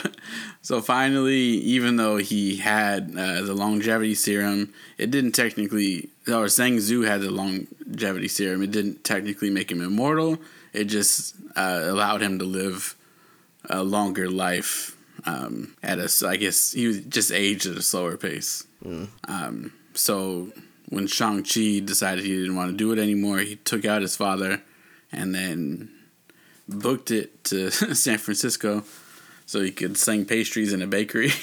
so finally, even though he had uh, the longevity serum, it didn't technically, or Zhang Zu had the longevity serum. It didn't technically make him immortal. It just uh, allowed him to live a longer life. Um, at a, I guess he was just aged at a slower pace. Um, so when Shang Chi decided he didn't want to do it anymore, he took out his father, and then booked it to San Francisco so he could sing pastries in a bakery.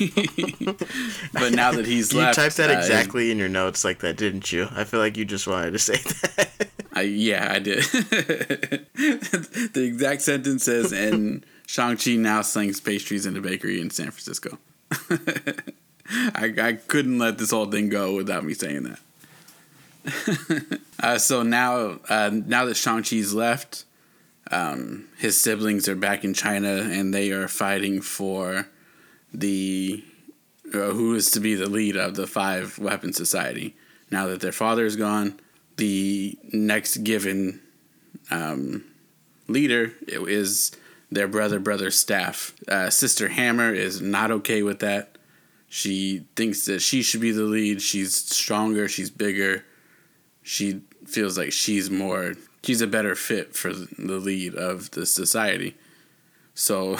but now that he's left you left, typed that uh, exactly in your notes like that, didn't you? I feel like you just wanted to say that. I, yeah, I did. the exact sentence says, and Shang-Chi now sings pastries in a bakery in San Francisco. I, I couldn't let this whole thing go without me saying that. uh, so now, uh, now that Shang-Chi's left, um, his siblings are back in China and they are fighting for the uh, who is to be the lead of the Five Weapon Society. Now that their father is gone, the next given um, leader is their brother, brother staff. Uh, Sister Hammer is not okay with that. She thinks that she should be the lead. She's stronger. She's bigger. She feels like she's more. She's a better fit for the lead of the society. So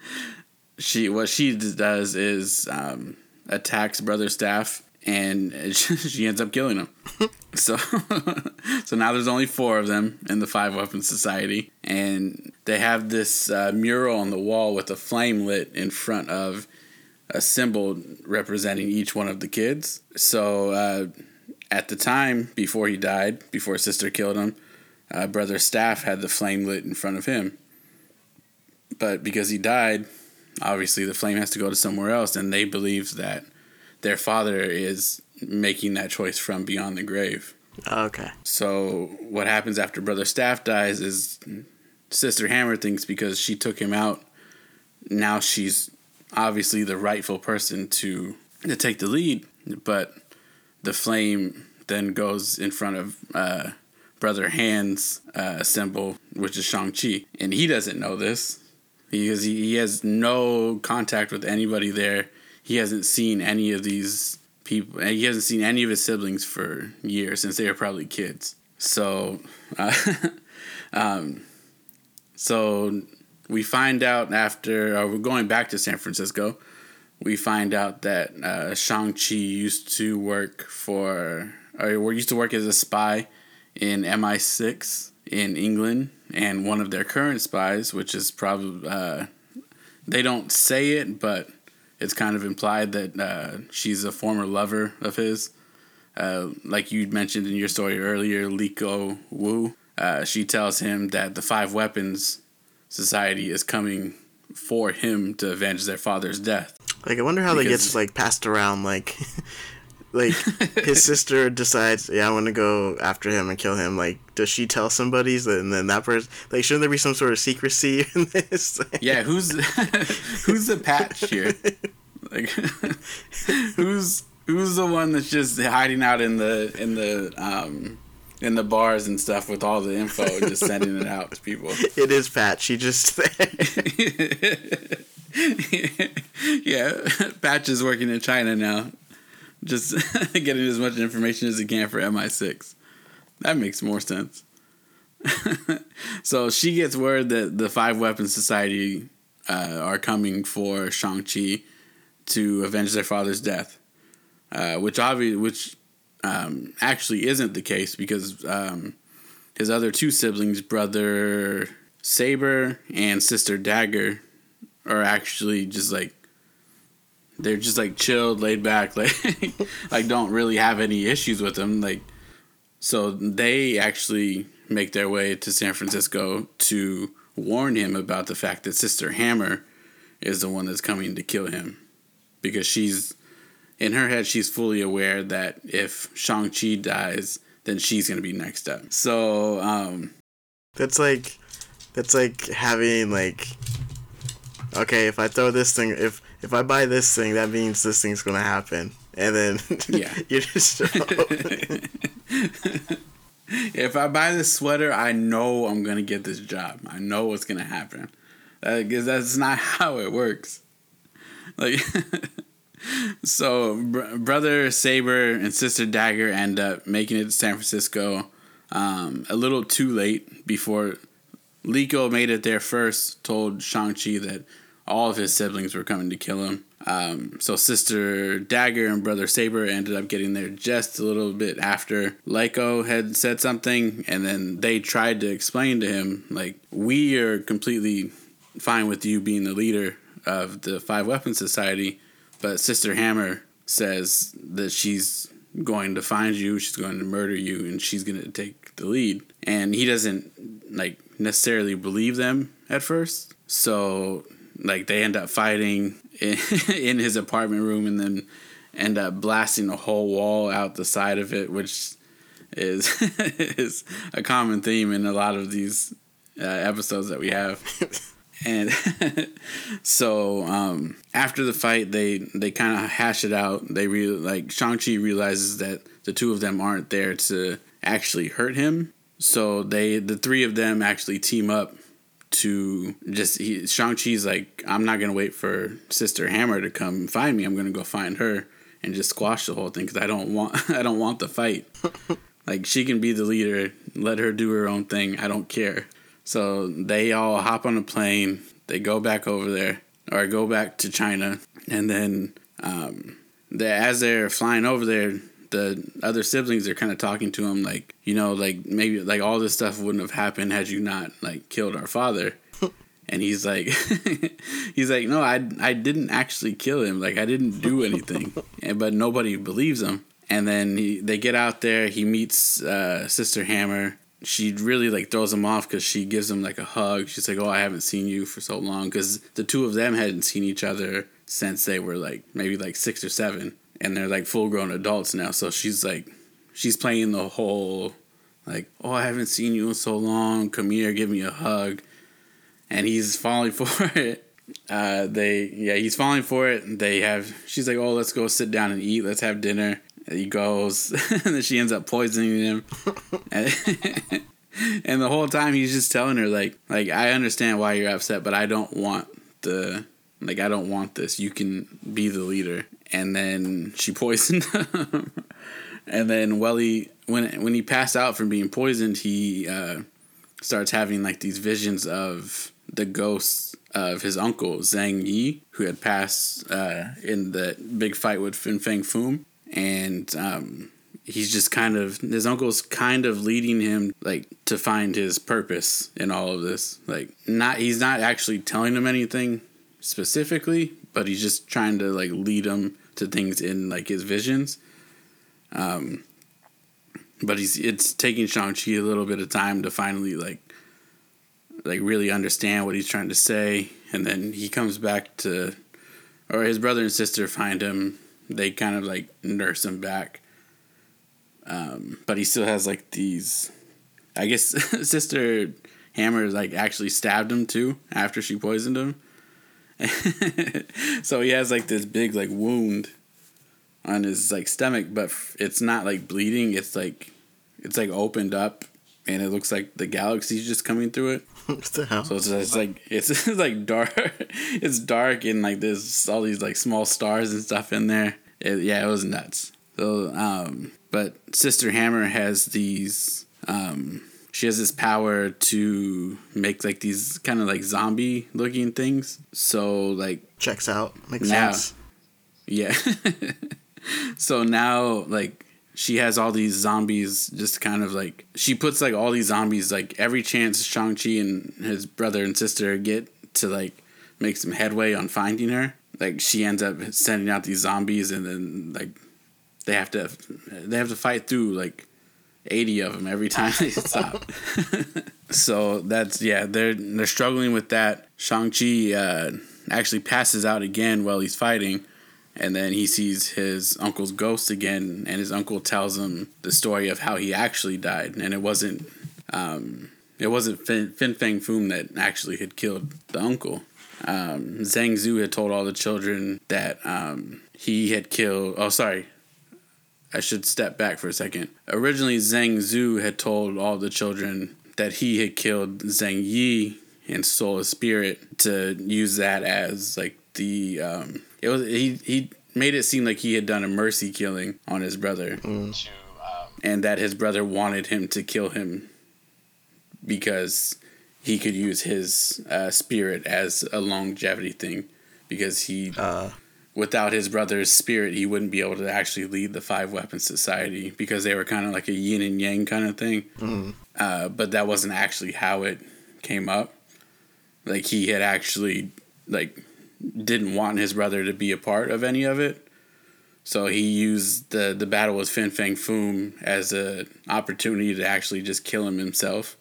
she what she does is um, attacks brother staff and she ends up killing him. so so now there's only four of them in the five weapon society and they have this uh, mural on the wall with a flame lit in front of a symbol representing each one of the kids. So uh, at the time before he died, before sister killed him, uh, brother staff had the flame lit in front of him. But because he died, obviously the flame has to go to somewhere else, and they believe that their father is making that choice from beyond the grave. okay. So what happens after brother staff dies is sister Hammer thinks because she took him out, now she's obviously the rightful person to to take the lead. But the flame then goes in front of uh, brother Han's uh, symbol, which is Shang Chi, and he doesn't know this because he, he has no contact with anybody there. He hasn't seen any of these people. He hasn't seen any of his siblings for years since they were probably kids. So, uh, um, so we find out after uh, we're going back to San Francisco. We find out that uh, Shang Chi used to work for, or used to work as a spy in MI6 in England, and one of their current spies, which is probably uh, they don't say it, but it's kind of implied that uh, she's a former lover of his. Uh, like you mentioned in your story earlier, Leiko Wu. Uh, she tells him that the Five Weapons Society is coming for him to avenge their father's death. Like I wonder how that Because- gets like passed around. Like, like his sister decides, yeah, I want to go after him and kill him. Like, does she tell somebody? And then that person, like, shouldn't there be some sort of secrecy in this? Yeah, who's who's the patch here? Like, who's who's the one that's just hiding out in the in the um in the bars and stuff with all the info and just sending it out to people? it is Pat. She just yeah, Patch is working in China now, just getting as much information as he can for MI6. That makes more sense. so she gets word that the Five Weapons Society uh, are coming for Shang Chi to avenge their father's death, uh, which obviously, which um, actually isn't the case because um, his other two siblings, brother Saber and sister Dagger, are actually just like they're just like chilled, laid back, like like don't really have any issues with them. Like so they actually make their way to San Francisco to warn him about the fact that Sister Hammer is the one that's coming to kill him. Because she's in her head she's fully aware that if Shang-Chi dies, then she's gonna be next up. So, um that's like that's like having like okay if i throw this thing if if i buy this thing that means this thing's gonna happen and then Yeah. you're just if I buy this sweater, I know I'm gonna get this job. I know what's gonna happen. Because that's not how it works. Like, so br- brother Saber and sister Dagger end up making it to San Francisco um, a little too late before Leiko made it there first. Told Shang Chi that, all of his siblings were coming to kill him. Um, so sister Dagger and brother Saber ended up getting there just a little bit after Leiko had said something, and then they tried to explain to him like we are completely fine with you being the leader of the Five Weapons Society, but Sister Hammer says that she's going to find you, she's going to murder you, and she's going to take the lead. And he doesn't like necessarily believe them at first, so like they end up fighting in, in his apartment room, and then end up blasting a whole wall out the side of it, which is is a common theme in a lot of these uh, episodes that we have. and so um, after the fight, they they kind of hash it out. They really like Shang Chi realizes that the two of them aren't there to actually hurt him. So they the three of them actually team up to just he, Shang Chi's like I'm not gonna wait for Sister Hammer to come find me. I'm gonna go find her and just squash the whole thing because I don't want I don't want the fight. like she can be the leader. Let her do her own thing. I don't care. So they all hop on a plane. They go back over there or go back to China, and then um, they, as they're flying over there, the other siblings are kind of talking to him like, you know, like maybe like all this stuff wouldn't have happened had you not like killed our father. and he's like, he's like, no, I I didn't actually kill him. Like I didn't do anything. and, but nobody believes him. And then he, they get out there. He meets uh, Sister Hammer she really like throws him off because she gives him like a hug. She's like, "Oh, I haven't seen you for so long," because the two of them hadn't seen each other since they were like maybe like six or seven, and they're like full grown adults now. So she's like, she's playing the whole like, "Oh, I haven't seen you in so long. Come here, give me a hug," and he's falling for it. Uh, they yeah, he's falling for it. They have she's like, "Oh, let's go sit down and eat. Let's have dinner." he goes, and then she ends up poisoning him. and, and the whole time he's just telling her like, like I understand why you're upset, but I don't want the like I don't want this. You can be the leader. And then she poisoned him. and then Welly when when he passed out from being poisoned, he uh, starts having like these visions of the ghosts of his uncle Zhang Yi, who had passed uh, in the big fight with Fin Fang Foom and um, he's just kind of his uncle's kind of leading him like to find his purpose in all of this. Like not he's not actually telling him anything specifically, but he's just trying to like lead him to things in like his visions. Um, but he's it's taking Shang Chi a little bit of time to finally like like really understand what he's trying to say, and then he comes back to, or his brother and sister find him they kind of like nurse him back. Um, but he still has like these. I guess Sister Hammer like actually stabbed him too after she poisoned him. so he has like this big like wound on his like stomach, but it's not like bleeding. It's like it's like opened up, and it looks like the galaxy's just coming through it. What the hell? So it's, it's like it's, it's like dark. It's dark and like there's all these like small stars and stuff in there. It, yeah, it was nuts. So, um, but Sister Hammer has these. Um, she has this power to make like these kind of like zombie looking things. So like checks out makes now, sense. Yeah. so now like she has all these zombies just kind of like she puts like all these zombies like every chance Shang-Chi and his brother and sister get to like make some headway on finding her. Like she ends up sending out these zombies and then like they have to they have to fight through like 80 of them every time they stop. so that's yeah, they're they're struggling with that. Shang-Chi uh, actually passes out again while he's fighting and then he sees his uncle's ghost again and his uncle tells him the story of how he actually died and it wasn't um, it wasn't fin, fin Fang Foom that actually had killed the uncle um, Zhang Zu had told all the children that um, he had killed oh sorry I should step back for a second. Originally Zhang Zu had told all the children that he had killed Zhang Yi and stole his spirit to use that as like the um, it was he he made it seem like he had done a mercy killing on his brother, mm. and that his brother wanted him to kill him because he could use his uh, spirit as a longevity thing because he Uh, without his brother's spirit he wouldn't be able to actually lead the five Weapons society because they were kind of like a yin and yang kind of thing. Uh, but that wasn't actually how it came up. Like he had actually like didn't want his brother to be a part of any of it. So he used the the battle with Fin Fang Foom as a opportunity to actually just kill him himself.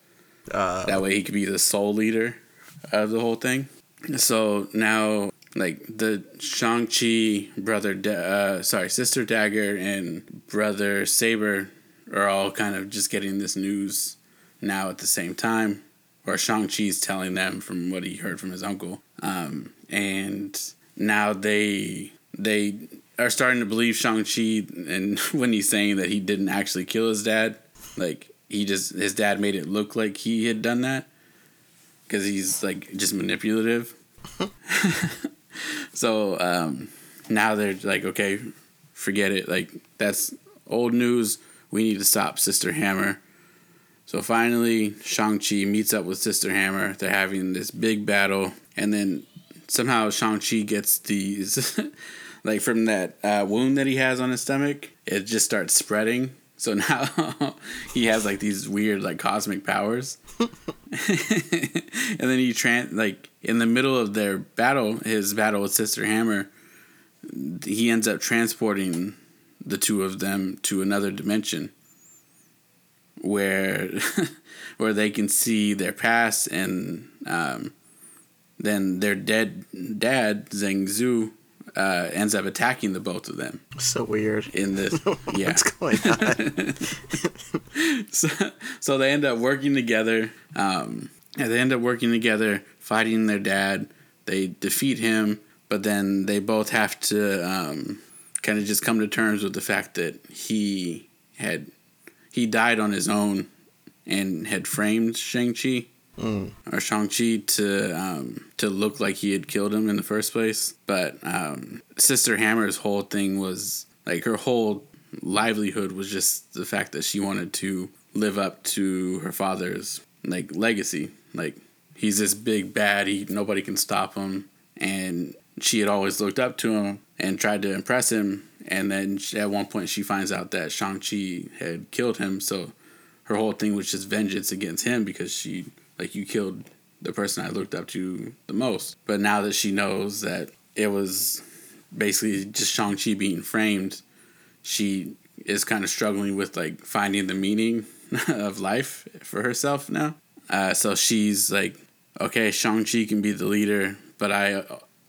Uh, that way he could be the sole leader of the whole thing. So now, like the Shang Chi brother, uh, sorry, sister Dagger and brother Saber are all kind of just getting this news now at the same time, or Shang Chi's telling them from what he heard from his uncle, um, and now they they are starting to believe Shang Chi, and when he's saying that he didn't actually kill his dad, like he just his dad made it look like he had done that because he's like just manipulative. so um, now they're like, okay, forget it. Like that's old news. We need to stop Sister Hammer. So finally, Shang Chi meets up with Sister Hammer. They're having this big battle, and then somehow Shang Chi gets these, like from that uh, wound that he has on his stomach. It just starts spreading. So now he has like these weird like cosmic powers. and then he tran like in the middle of their battle, his battle with Sister Hammer, he ends up transporting the two of them to another dimension where where they can see their past and um, then their dead dad Zheng Zu uh, ends up attacking the both of them so weird. in this yeah What's going on? so, so they end up working together. Um, and they end up working together, fighting their dad. They defeat him, but then they both have to um, kind of just come to terms with the fact that he had he died on his own and had framed Shang Chi Mm. or Shang Chi to um, to look like he had killed him in the first place. But um, Sister Hammer's whole thing was like her whole livelihood was just the fact that she wanted to live up to her father's like legacy. Like he's this big bad, he nobody can stop him, and she had always looked up to him and tried to impress him. And then at one point, she finds out that Shang Chi had killed him, so her whole thing was just vengeance against him because she like you killed the person I looked up to the most. But now that she knows that it was basically just Shang Chi being framed, she is kind of struggling with like finding the meaning of life for herself now. Uh, so she's like, okay, Shang Chi can be the leader, but I.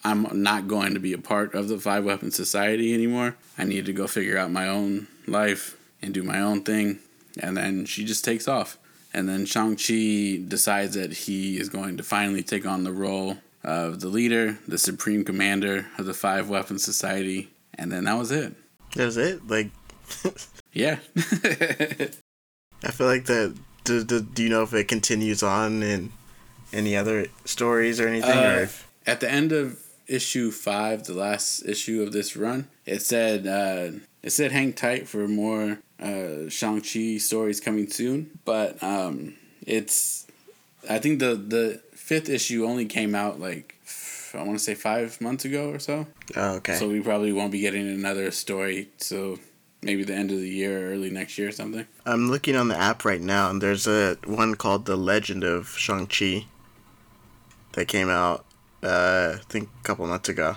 I'm not going to be a part of the Five Weapon Society anymore. I need to go figure out my own life and do my own thing. And then she just takes off. And then Shang-Chi decides that he is going to finally take on the role of the leader, the supreme commander of the Five Weapons Society. And then that was it. That was it. Like, Yeah. I feel like that. Do, do, do you know if it continues on in any other stories or anything? or Uh, if, At the end of issue five, the last issue of this run, it said uh, it said hang tight for more uh, Shang Chi stories coming soon. But um, it's I think the the fifth issue only came out like I want to say five months ago or so. oh, okay. So we probably won't be getting another story. So maybe the end of the year or early next year or something. I'm looking on the app right now, and there's a one called The Legend of Shang Chi that came out, uh, I think a couple months ago.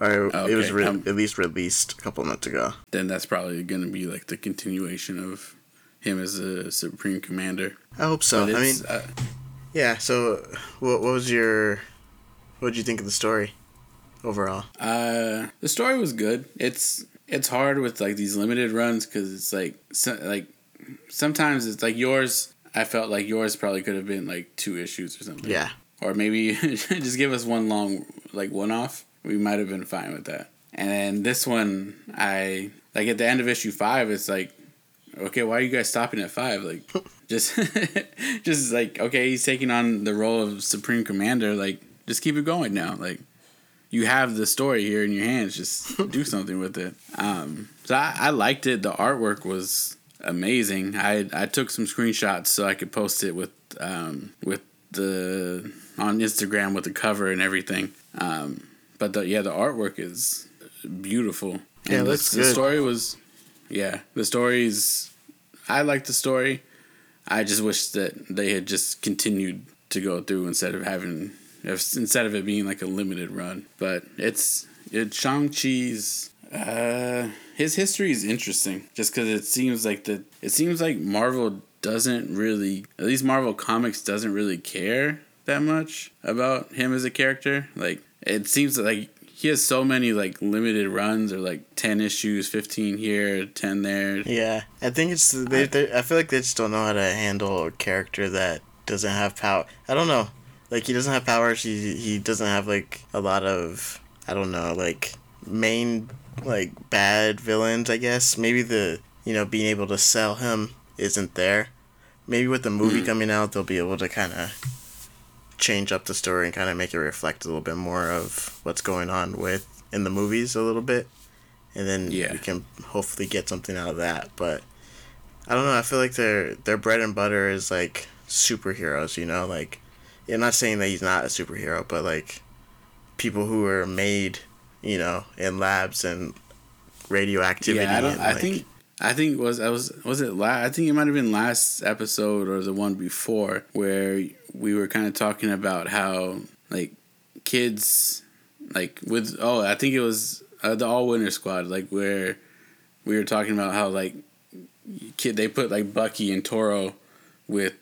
Or it was re- um, at least released a couple months ago. Then that's probably going to be like the continuation of him as a supreme commander. I hope so. I mean, uh, yeah. So, what, what was your, what did you think of the story, overall? Uh, the story was good. It's it's hard with like these limited runs because it's like so, like sometimes it's like yours. I felt like yours probably could have been like two issues or something. Yeah. Or maybe just give us one long like one off. We might have been fine with that. And then this one, I like at the end of issue five. It's like, okay, why are you guys stopping at five? Like, just just like okay, he's taking on the role of supreme commander. Like, just keep it going now. Like you have the story here in your hands. Just do something with it. Um, so I, I liked it. The artwork was amazing. I I took some screenshots so I could post it with um, with the on Instagram with the cover and everything. Um, but the yeah, the artwork is beautiful. And Yeah, it the, looks the good. story was yeah, the story's I like the story. I just wish that they had just continued to go through instead of having if, instead of it being like a limited run. But it's it Shang Chi's uh, his history is interesting just because it seems like that it seems like Marvel doesn't really at least Marvel Comics doesn't really care that much about him as a character. Like it seems like he has so many like limited runs or like 10 issues 15 here 10 there Yeah, I think it's they, they. I feel like they just don't know how to handle a character that doesn't have power. I don't know. Like he doesn't have powers. He he doesn't have like a lot of I don't know like main like bad villains. I guess maybe the you know being able to sell him isn't there. Maybe with the movie Mm. coming out, they'll be able to kind of change up the story and kind of make it reflect a little bit more of what's going on with in the movies a little bit and then Yeah. we can hopefully get something out of that but i don't know i feel like their their bread and butter is like superheroes you know like i'm not saying that he's not a superhero but like people who are made you know in labs and radioactivity yeah i don't and, i like- think i think was i was was it last? i think it might have been last episode or the one before where we were kind of talking about how like kids like with oh i think it was uh, the All-Winners Squad like where we were talking about how like kid they put like bucky and toro with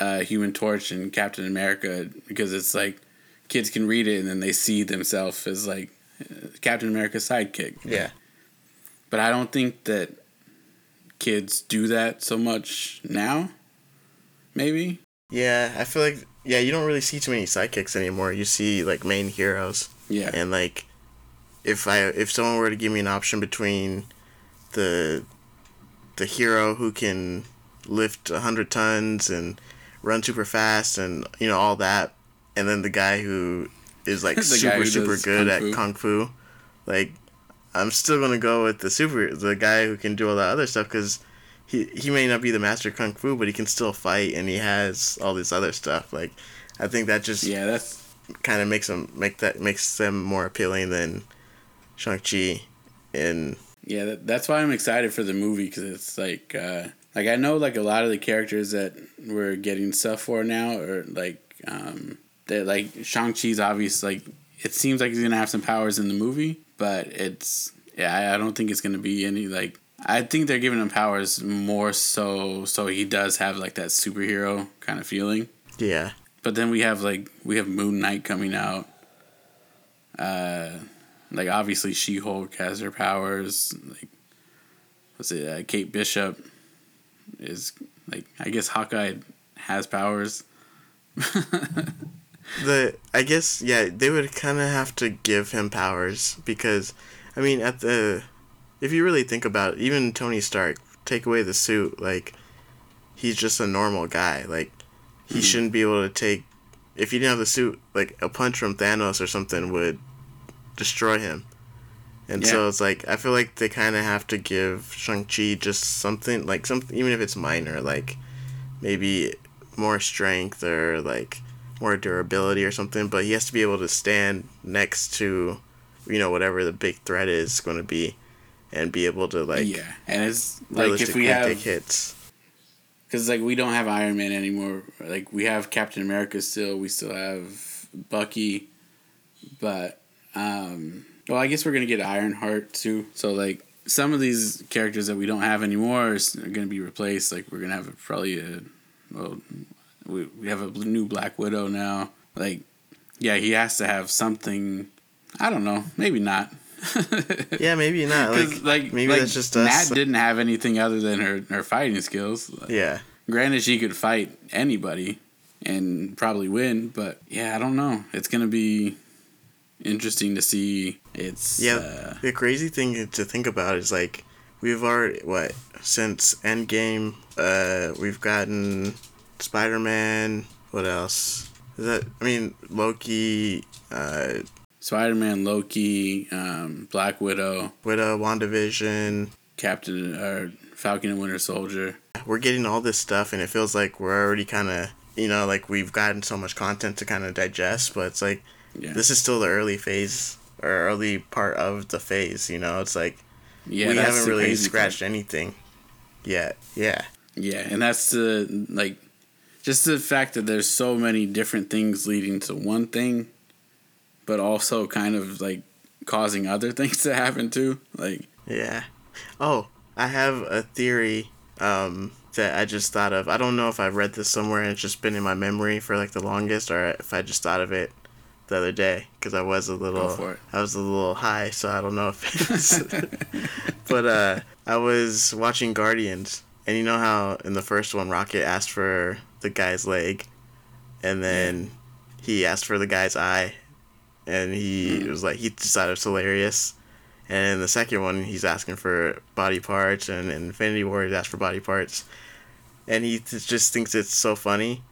uh, human torch and captain america because it's like kids can read it and then they see themselves as like captain america's sidekick yeah but I don't think that kids do that so much now. Maybe. Yeah i feel like yeah you don't really see too many sidekicks anymore. You see like main heroes. Yeah. and like if i if someone were to give me an option between the the hero who can lift 100 tons and run super fast and you know all that and then the guy who is like super super good kung at kung fu like i'm still gonna go with the super the guy who can do all that other stuff because he, he may not be the master kung fu but he can still fight and he has all this other stuff like i think that just Yeah, that's kind of makes them make that makes them more appealing than Shang-Chi and yeah. That, that's why I'm excited for the movie because it's like, uh, like I know like a lot of the characters that we're getting stuff for now are like, um, that like Shang Chi's obvious. Like it seems like he's gonna have some powers in the movie, but it's yeah. I, I don't think it's gonna be any like. I think they're giving him powers more so so he does have like that superhero kind of feeling. yeah But then we have like we have Moon Knight coming out. Uh, like obviously She Hulk has her powers. Like, what's it? Uh, Kate Bishop is like I guess Hawkeye has powers. the I guess yeah they would kind of have to give him powers because I mean at the if you really think about it even Tony Stark take away the suit like he's just a normal guy. Like he Mhm. shouldn't be able to take if he didn't have the suit like a punch from Thanos or something would destroy him. And so it's like I feel like they kind of have to give Shang-Chi just something like some even if it's minor like maybe more strength or like more durability or something, but he has to be able to stand next to, you know, whatever the big threat is going to be, and be able to like yeah, and it's like if we have hits. because like we don't have Iron Man anymore. Like we have Captain America still. We still have Bucky, but um, well, I guess we're gonna get Ironheart too. So like some of these characters that we don't have anymore are gonna be replaced. Like we're gonna have a, probably a well, we we have a new Black Widow now. Like yeah, he has to have something. I don't know. Maybe not. Yeah, maybe not. Like, like maybe like, that's just us. Nat didn't have anything other than her her fighting skills. yeah, Granted, she could fight anybody and probably win, but yeah, I don't know. It's gonna be interesting to see. It's yeah. uh, the crazy thing to think about is like we've already what since Endgame, uh, we've gotten Spider Man. What else? Is that I mean Loki, uh, Spider Man, Loki, um, Black Widow, Widow, WandaVision. Captain or Falcon and Winter Soldier. we're getting all this stuff and it feels like we're already kind of you know, like we've gotten so much content to kind of digest, but it's like Yeah. this is still the early phase or early part of the phase. You know, it's like yeah, we haven't really scratched anything yet. Yeah, Yeah, and that's the like just the fact that there's so many different things leading to one thing, but also kind of like causing other things to happen too. Like yeah. Oh, I have a theory um, that I just thought of. I don't know if I've read this somewhere and it's just been in my memory for like the longest, or if I just thought of it the other day because I was a little. I was a little high, so I don't know if it's. but uh, I was watching Guardians, and you know how in the first one Rocket asked for the guy's leg, and then he asked for the guy's eye, and he hmm. was like he decided it was hilarious. And in the second one, he's asking for body parts, and in Infinity War, he's asked for body parts, and he just thinks it's so funny.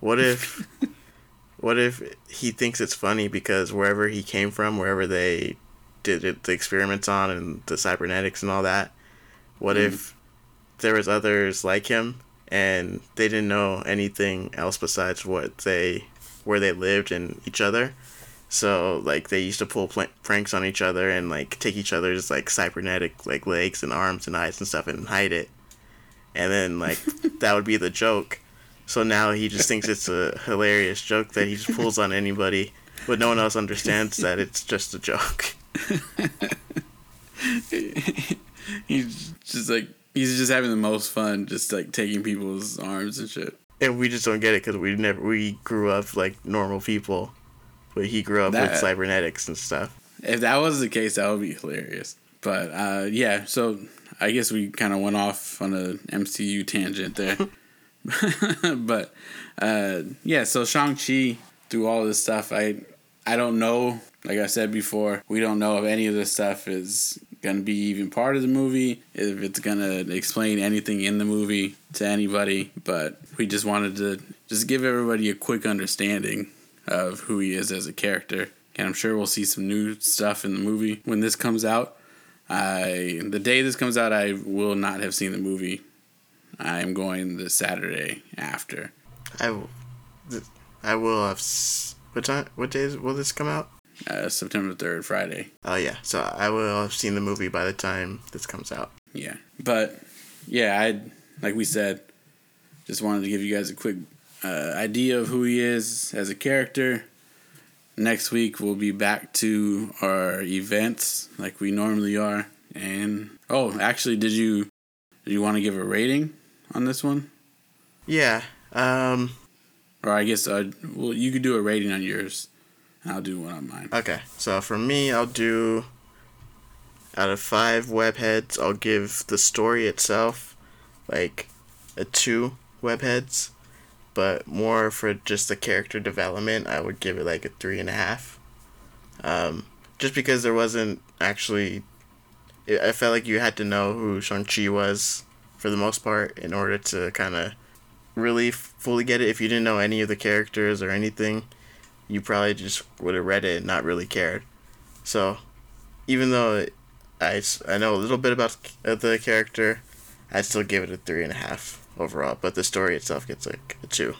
What if, what if he thinks it's funny because wherever he came from, wherever they did it, the experiments on and the cybernetics and all that, what hmm. if there was others like him and they didn't know anything else besides what they where they lived and each other so like they used to pull pl- pranks on each other and like take each other's like cybernetic like legs and arms and eyes and stuff and hide it. And then like that would be the joke. So now he just thinks it's a hilarious joke that he just pulls on anybody but no one else understands that it's just a joke. He's just like he's just having the most fun, just like taking people's arms and shit. and we just don't get it because we never we grew up like normal people but he grew up That- with cybernetics and stuff If that was the case, that would be hilarious. But uh, yeah, so I guess we kind of went off on a MCU tangent there. but uh, yeah, so Shang Chi through all this stuff, I I don't know. Like I said before, we don't know if any of this stuff is gonna be even part of the movie, if it's gonna explain anything in the movie to anybody. But we just wanted to just give everybody a quick understanding of who he is as a character. And I'm sure we'll see some new stuff in the movie when this comes out. I the day this comes out, I will not have seen the movie. I am going the Saturday after. I, th- I will have. What time? What days will this come out? Uh, September 3rd, Friday. Oh yeah, so I will have seen the movie by the time this comes out. Yeah. But yeah, I like we said, just wanted to give you guys a quick uh, idea of who he is as a character. Next week we'll be back to our events like we normally are. And oh, actually, did you did you want to give a rating on this one? Yeah. Um. Or I guess uh, well, you could do a rating on yours. and I'll do one on mine. Okay. So for me, I'll do. Out of five webheads, I'll give the story itself, like, a two webheads, but more for just the character development, I would give it like a three and a half. Um, just because there wasn't actually, I I felt like you had to know who Shang Chi was for the most part in order to kind of really f- fully get it. If you didn't know any of the characters or anything, you probably just would have read it and not really cared. So, even though I, I know a little bit about the character, I'd still give it a three and a half overall. But the story itself gets like a two.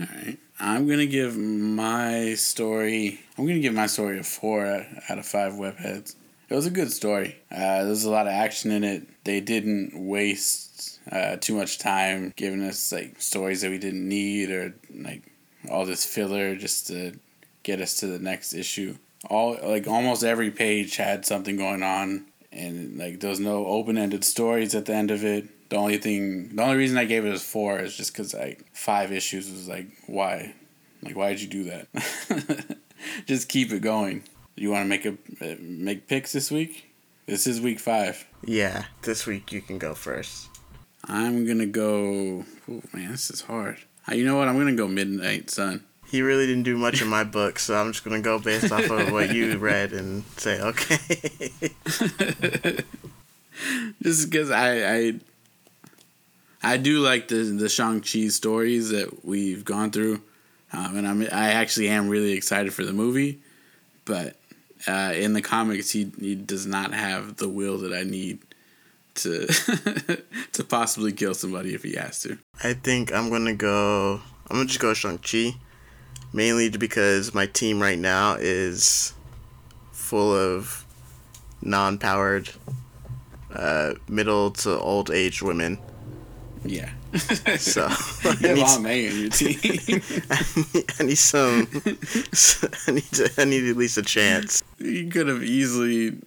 All right. I'm gonna give my story. I'm gonna give my story a four out of five webheads. It was a good story. Uh, there's a lot of action in it. They didn't waste uh, too much time giving us like stories that we didn't need or like all this filler just to get us to the next issue. All like almost every page had something going on, and like there was no open ended stories at the end of it. The only thing, the only reason I gave it as four is just because like five issues was like why, like why did you do that? just keep it going. You want to make a make picks this week? This is week five. Yeah, this week you can go first. I'm gonna go. Oh man, this is hard. Uh, You know what? I'm gonna go Midnight Sun. He really didn't do much in my book, so I'm just gonna go based off of what you read and say okay. just because I, I I do like the the Shang Chi stories that we've gone through, um, and I'm I actually am really excited for the movie, but uh, in the comics he he does not have the will that I need to to possibly kill somebody if he has to. I think I'm gonna go. I'm gonna just go Shang Chi, mainly because my team right now is full of non-powered, uh, middle to old age women. Yeah. So you I have need, Aunt May on your team. I need some. I need to. I need at least a chance. you could have easily,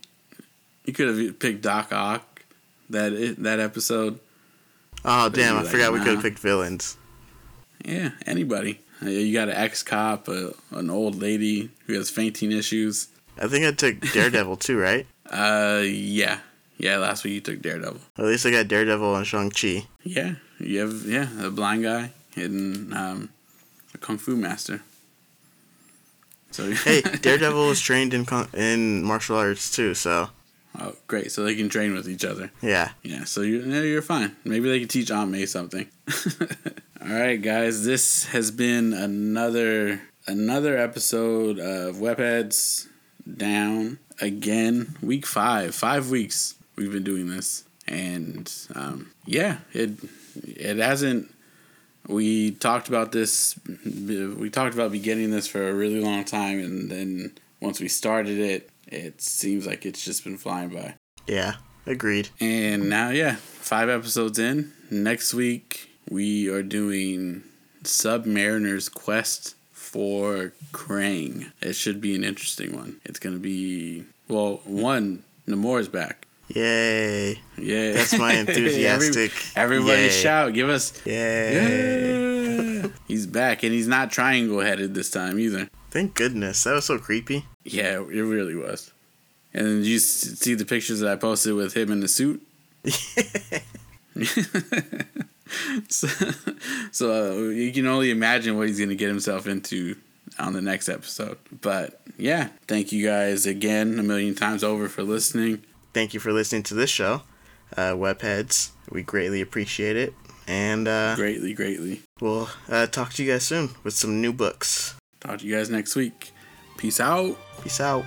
you could have picked Doc Ock that that episode. Oh damn! I like, forgot we could have picked villains. Yeah, anybody. Uh, You got an ex cop, an old lady who has fainting issues. I think I took Daredevil too, right? Uh, yeah, yeah. Last week you took Daredevil. At least I got Daredevil and Shang Chi. Yeah, you have yeah a blind guy and um, a kung fu master. So Hey, Daredevil was trained in con- in martial arts too, so oh great, so they can train with each other. yeah. Yeah, so you're yeah, you're fine. Maybe they can teach Aunt May something. All right, guys, this has been another another episode of Webheads Down again. Week five, five weeks we've been doing this, and um, yeah, it it hasn't. We talked about this. We talked about beginning this for a really long time, and then once we started it, it seems like it's just been flying by. Yeah, agreed. And now, yeah, five episodes in. Next week, we are doing Submariner's Quest for Krang. It should be an interesting one. It's going to be, well, one, Namor's back. Yay. Yeah. That's my enthusiastic. Every, everybody yay. shout. Give us. Yay. Yeah. he's back, and he's not triangle headed this time either. Thank goodness. That was so creepy. Yeah, it really was. And then you see the pictures that I posted with him in the suit? so, so uh, you can only imagine what he's going to get himself into on the next episode. But yeah, thank you guys again a million times over for listening. Thank you for listening to this show, uh, Webheads. We greatly appreciate it. And uh, Greatly, greatly. we'll uh, talk to you guys soon with some new books. Talk to you guys next week. Peace out. Peace out.